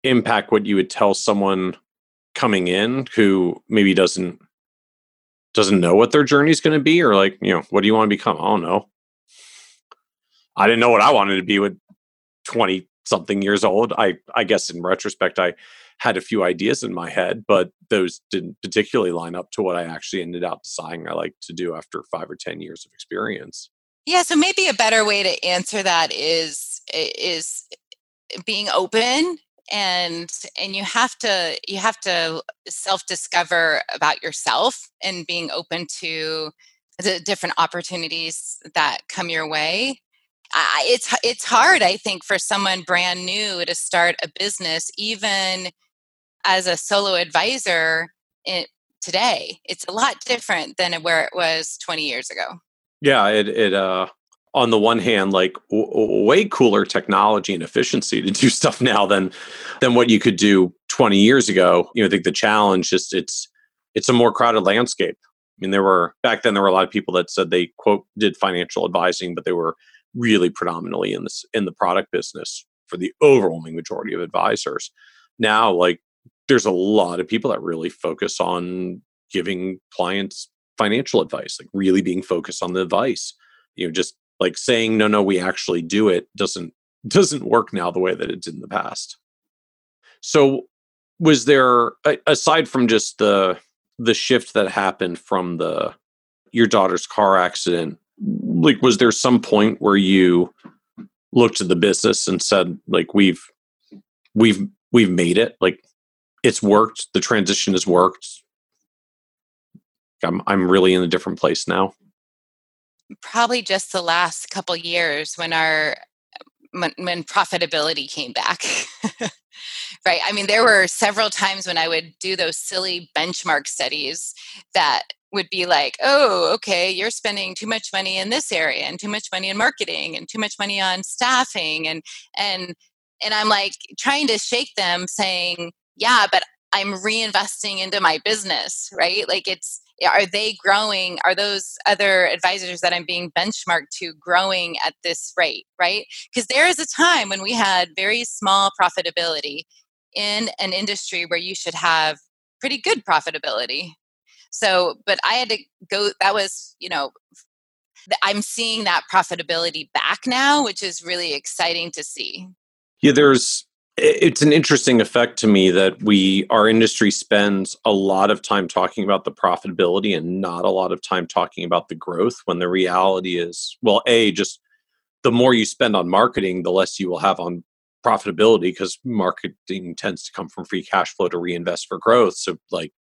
impact what you would tell someone coming in who maybe doesn't doesn't know what their journey is going to be or like you know what do you want to become i don't know i didn't know what i wanted to be with 20 something years old. I I guess in retrospect I had a few ideas in my head, but those didn't particularly line up to what I actually ended up deciding I like to do after 5 or 10 years of experience. Yeah, so maybe a better way to answer that is is being open and and you have to you have to self discover about yourself and being open to the different opportunities that come your way I, it's it's hard i think for someone brand new to start a business even as a solo advisor in, today it's a lot different than where it was 20 years ago. Yeah it it uh on the one hand like w- way cooler technology and efficiency to do stuff now than than what you could do 20 years ago. You know i think the challenge just it's it's a more crowded landscape. I mean there were back then there were a lot of people that said they quote did financial advising but they were really predominantly in this in the product business for the overwhelming majority of advisors. Now, like there's a lot of people that really focus on giving clients financial advice, like really being focused on the advice. You know, just like saying no, no, we actually do it doesn't doesn't work now the way that it did in the past. So, was there aside from just the the shift that happened from the your daughter's car accident like was there some point where you looked at the business and said like we've we've we've made it like it's worked the transition has worked. I'm i'm really in a different place now. Probably just the last couple years when our when, when profitability came back. Right? I mean there were several times when i would do those silly benchmark studies that would be like, oh, okay, you're spending too much money in this area and too much money in marketing and too much money on staffing and and and I'm like trying to shake them saying, yeah, but I'm reinvesting into my business, right? Like it's eh, are they growing? Are those other advisors that I'm being benchmarked to growing at this rate, right? Because there is a time when we had very small profitability in an industry where you should have pretty good profitability so, but I had to go, that was, you know, I'm seeing that profitability back now, which is really exciting to see. Yeah, there's, it's an interesting effect to me that we, our industry spends a lot of time talking about the profitability and not a lot of time talking about the growth when the reality is, well, A, just the more you spend on marketing, the less you will have on profitability because marketing tends to come from free cash flow to reinvest for growth. So, like,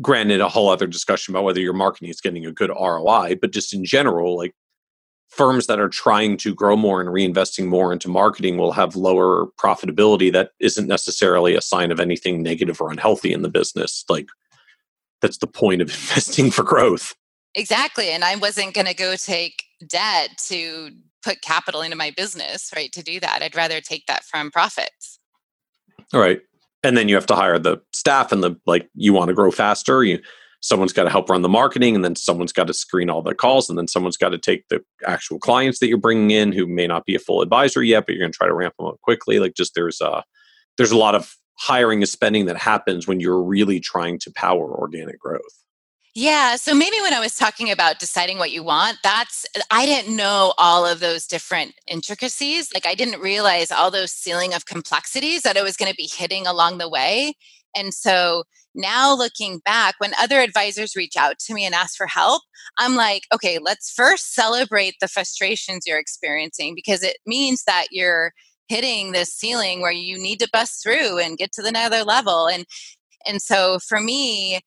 granted, a whole other discussion about whether your marketing is getting a good ROI, but just in general, like firms that are trying to grow more and reinvesting more into marketing will have lower profitability. That isn't necessarily a sign of anything negative or unhealthy in the business. Like, that's the point of investing for growth. Exactly. And I wasn't going to go take debt to put capital into my business, right? To do that, I'd rather take that from profits. All right. And then you have to hire the staff and the like you want to grow faster, you someone's got to help run the marketing and then someone's got to screen all the calls and then someone's got to take the actual clients that you're bringing in who may not be a full advisor yet but you're going to try to ramp them up quickly like just there's a there's a lot of hiring and spending that happens when you're really trying to power organic growth yeah. So maybe when I was talking about deciding what you want, that's, I didn't know all of those different intricacies. Like I didn't realize all those ceiling of complexities that I was going to be hitting along the way. And so now looking back, when other advisors reach out to me and ask for help, I'm like, okay, let's first celebrate the frustrations you're experiencing because it means that you're hitting this ceiling where you need to bust through and get to the another level. And and so for me,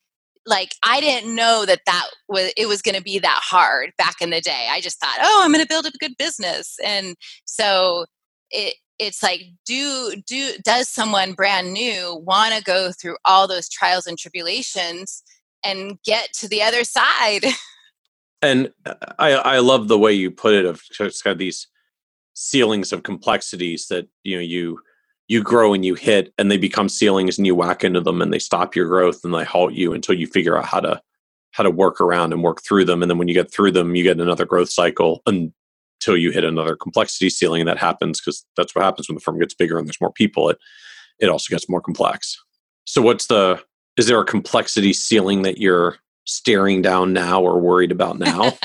like I didn't know that that was it was going to be that hard back in the day. I just thought, oh, I'm going to build a good business, and so it it's like do do does someone brand new want to go through all those trials and tribulations and get to the other side? And uh, I I love the way you put it. Of it's got these ceilings of complexities that you know you you grow and you hit and they become ceilings and you whack into them and they stop your growth and they halt you until you figure out how to how to work around and work through them and then when you get through them you get another growth cycle until you hit another complexity ceiling and that happens because that's what happens when the firm gets bigger and there's more people it it also gets more complex so what's the is there a complexity ceiling that you're staring down now or worried about now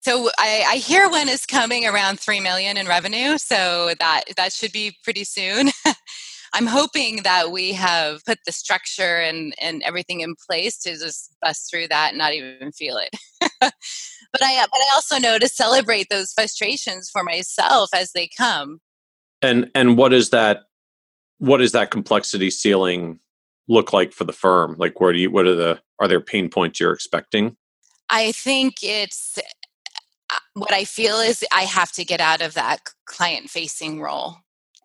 So I, I, hear one is coming around three million in revenue, so that that should be pretty soon. I'm hoping that we have put the structure and, and everything in place to just bust through that and not even feel it. but I but I also know to celebrate those frustrations for myself as they come. And and what is that what is that complexity ceiling look like for the firm? Like where do you what are the are there pain points you're expecting? I think it's uh, what I feel is I have to get out of that client facing role.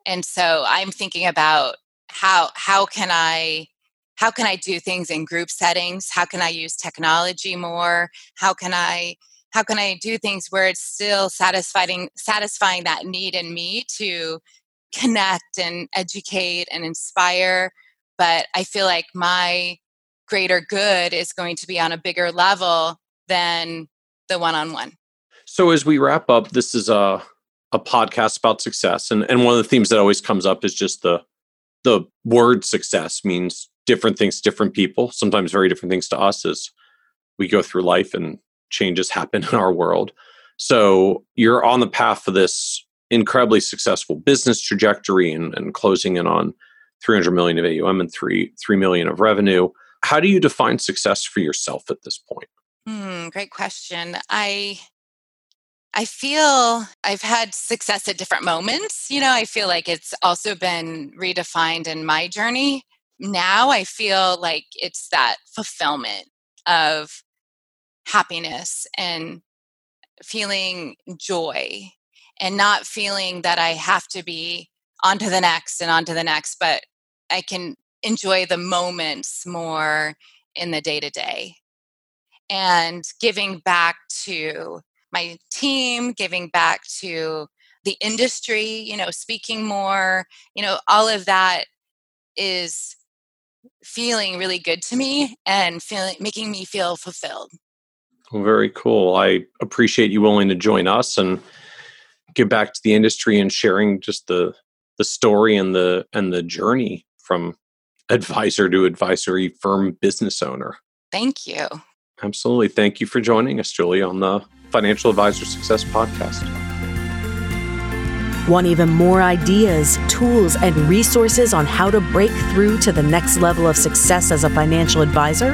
And so I'm thinking about how how can I how can I do things in group settings? How can I use technology more? How can I how can I do things where it's still satisfying satisfying that need in me to connect and educate and inspire, but I feel like my greater good is going to be on a bigger level than the one-on-one. So as we wrap up, this is a a podcast about success, and and one of the themes that always comes up is just the the word success means different things to different people. Sometimes very different things to us as we go through life and changes happen in our world. So you're on the path for this incredibly successful business trajectory and, and closing in on 300 million of AUM and three three million of revenue. How do you define success for yourself at this point? Hmm, great question. I I feel I've had success at different moments. You know, I feel like it's also been redefined in my journey. Now I feel like it's that fulfillment of happiness and feeling joy and not feeling that I have to be on to the next and on to the next, but I can enjoy the moments more in the day to day and giving back to my team, giving back to the industry, you know, speaking more, you know, all of that is feeling really good to me and feeling making me feel fulfilled. Well, very cool. I appreciate you willing to join us and give back to the industry and sharing just the the story and the and the journey from advisor to advisory firm business owner. Thank you. Absolutely. Thank you for joining us, Julie, on the Financial Advisor Success Podcast. Want even more ideas, tools, and resources on how to break through to the next level of success as a financial advisor?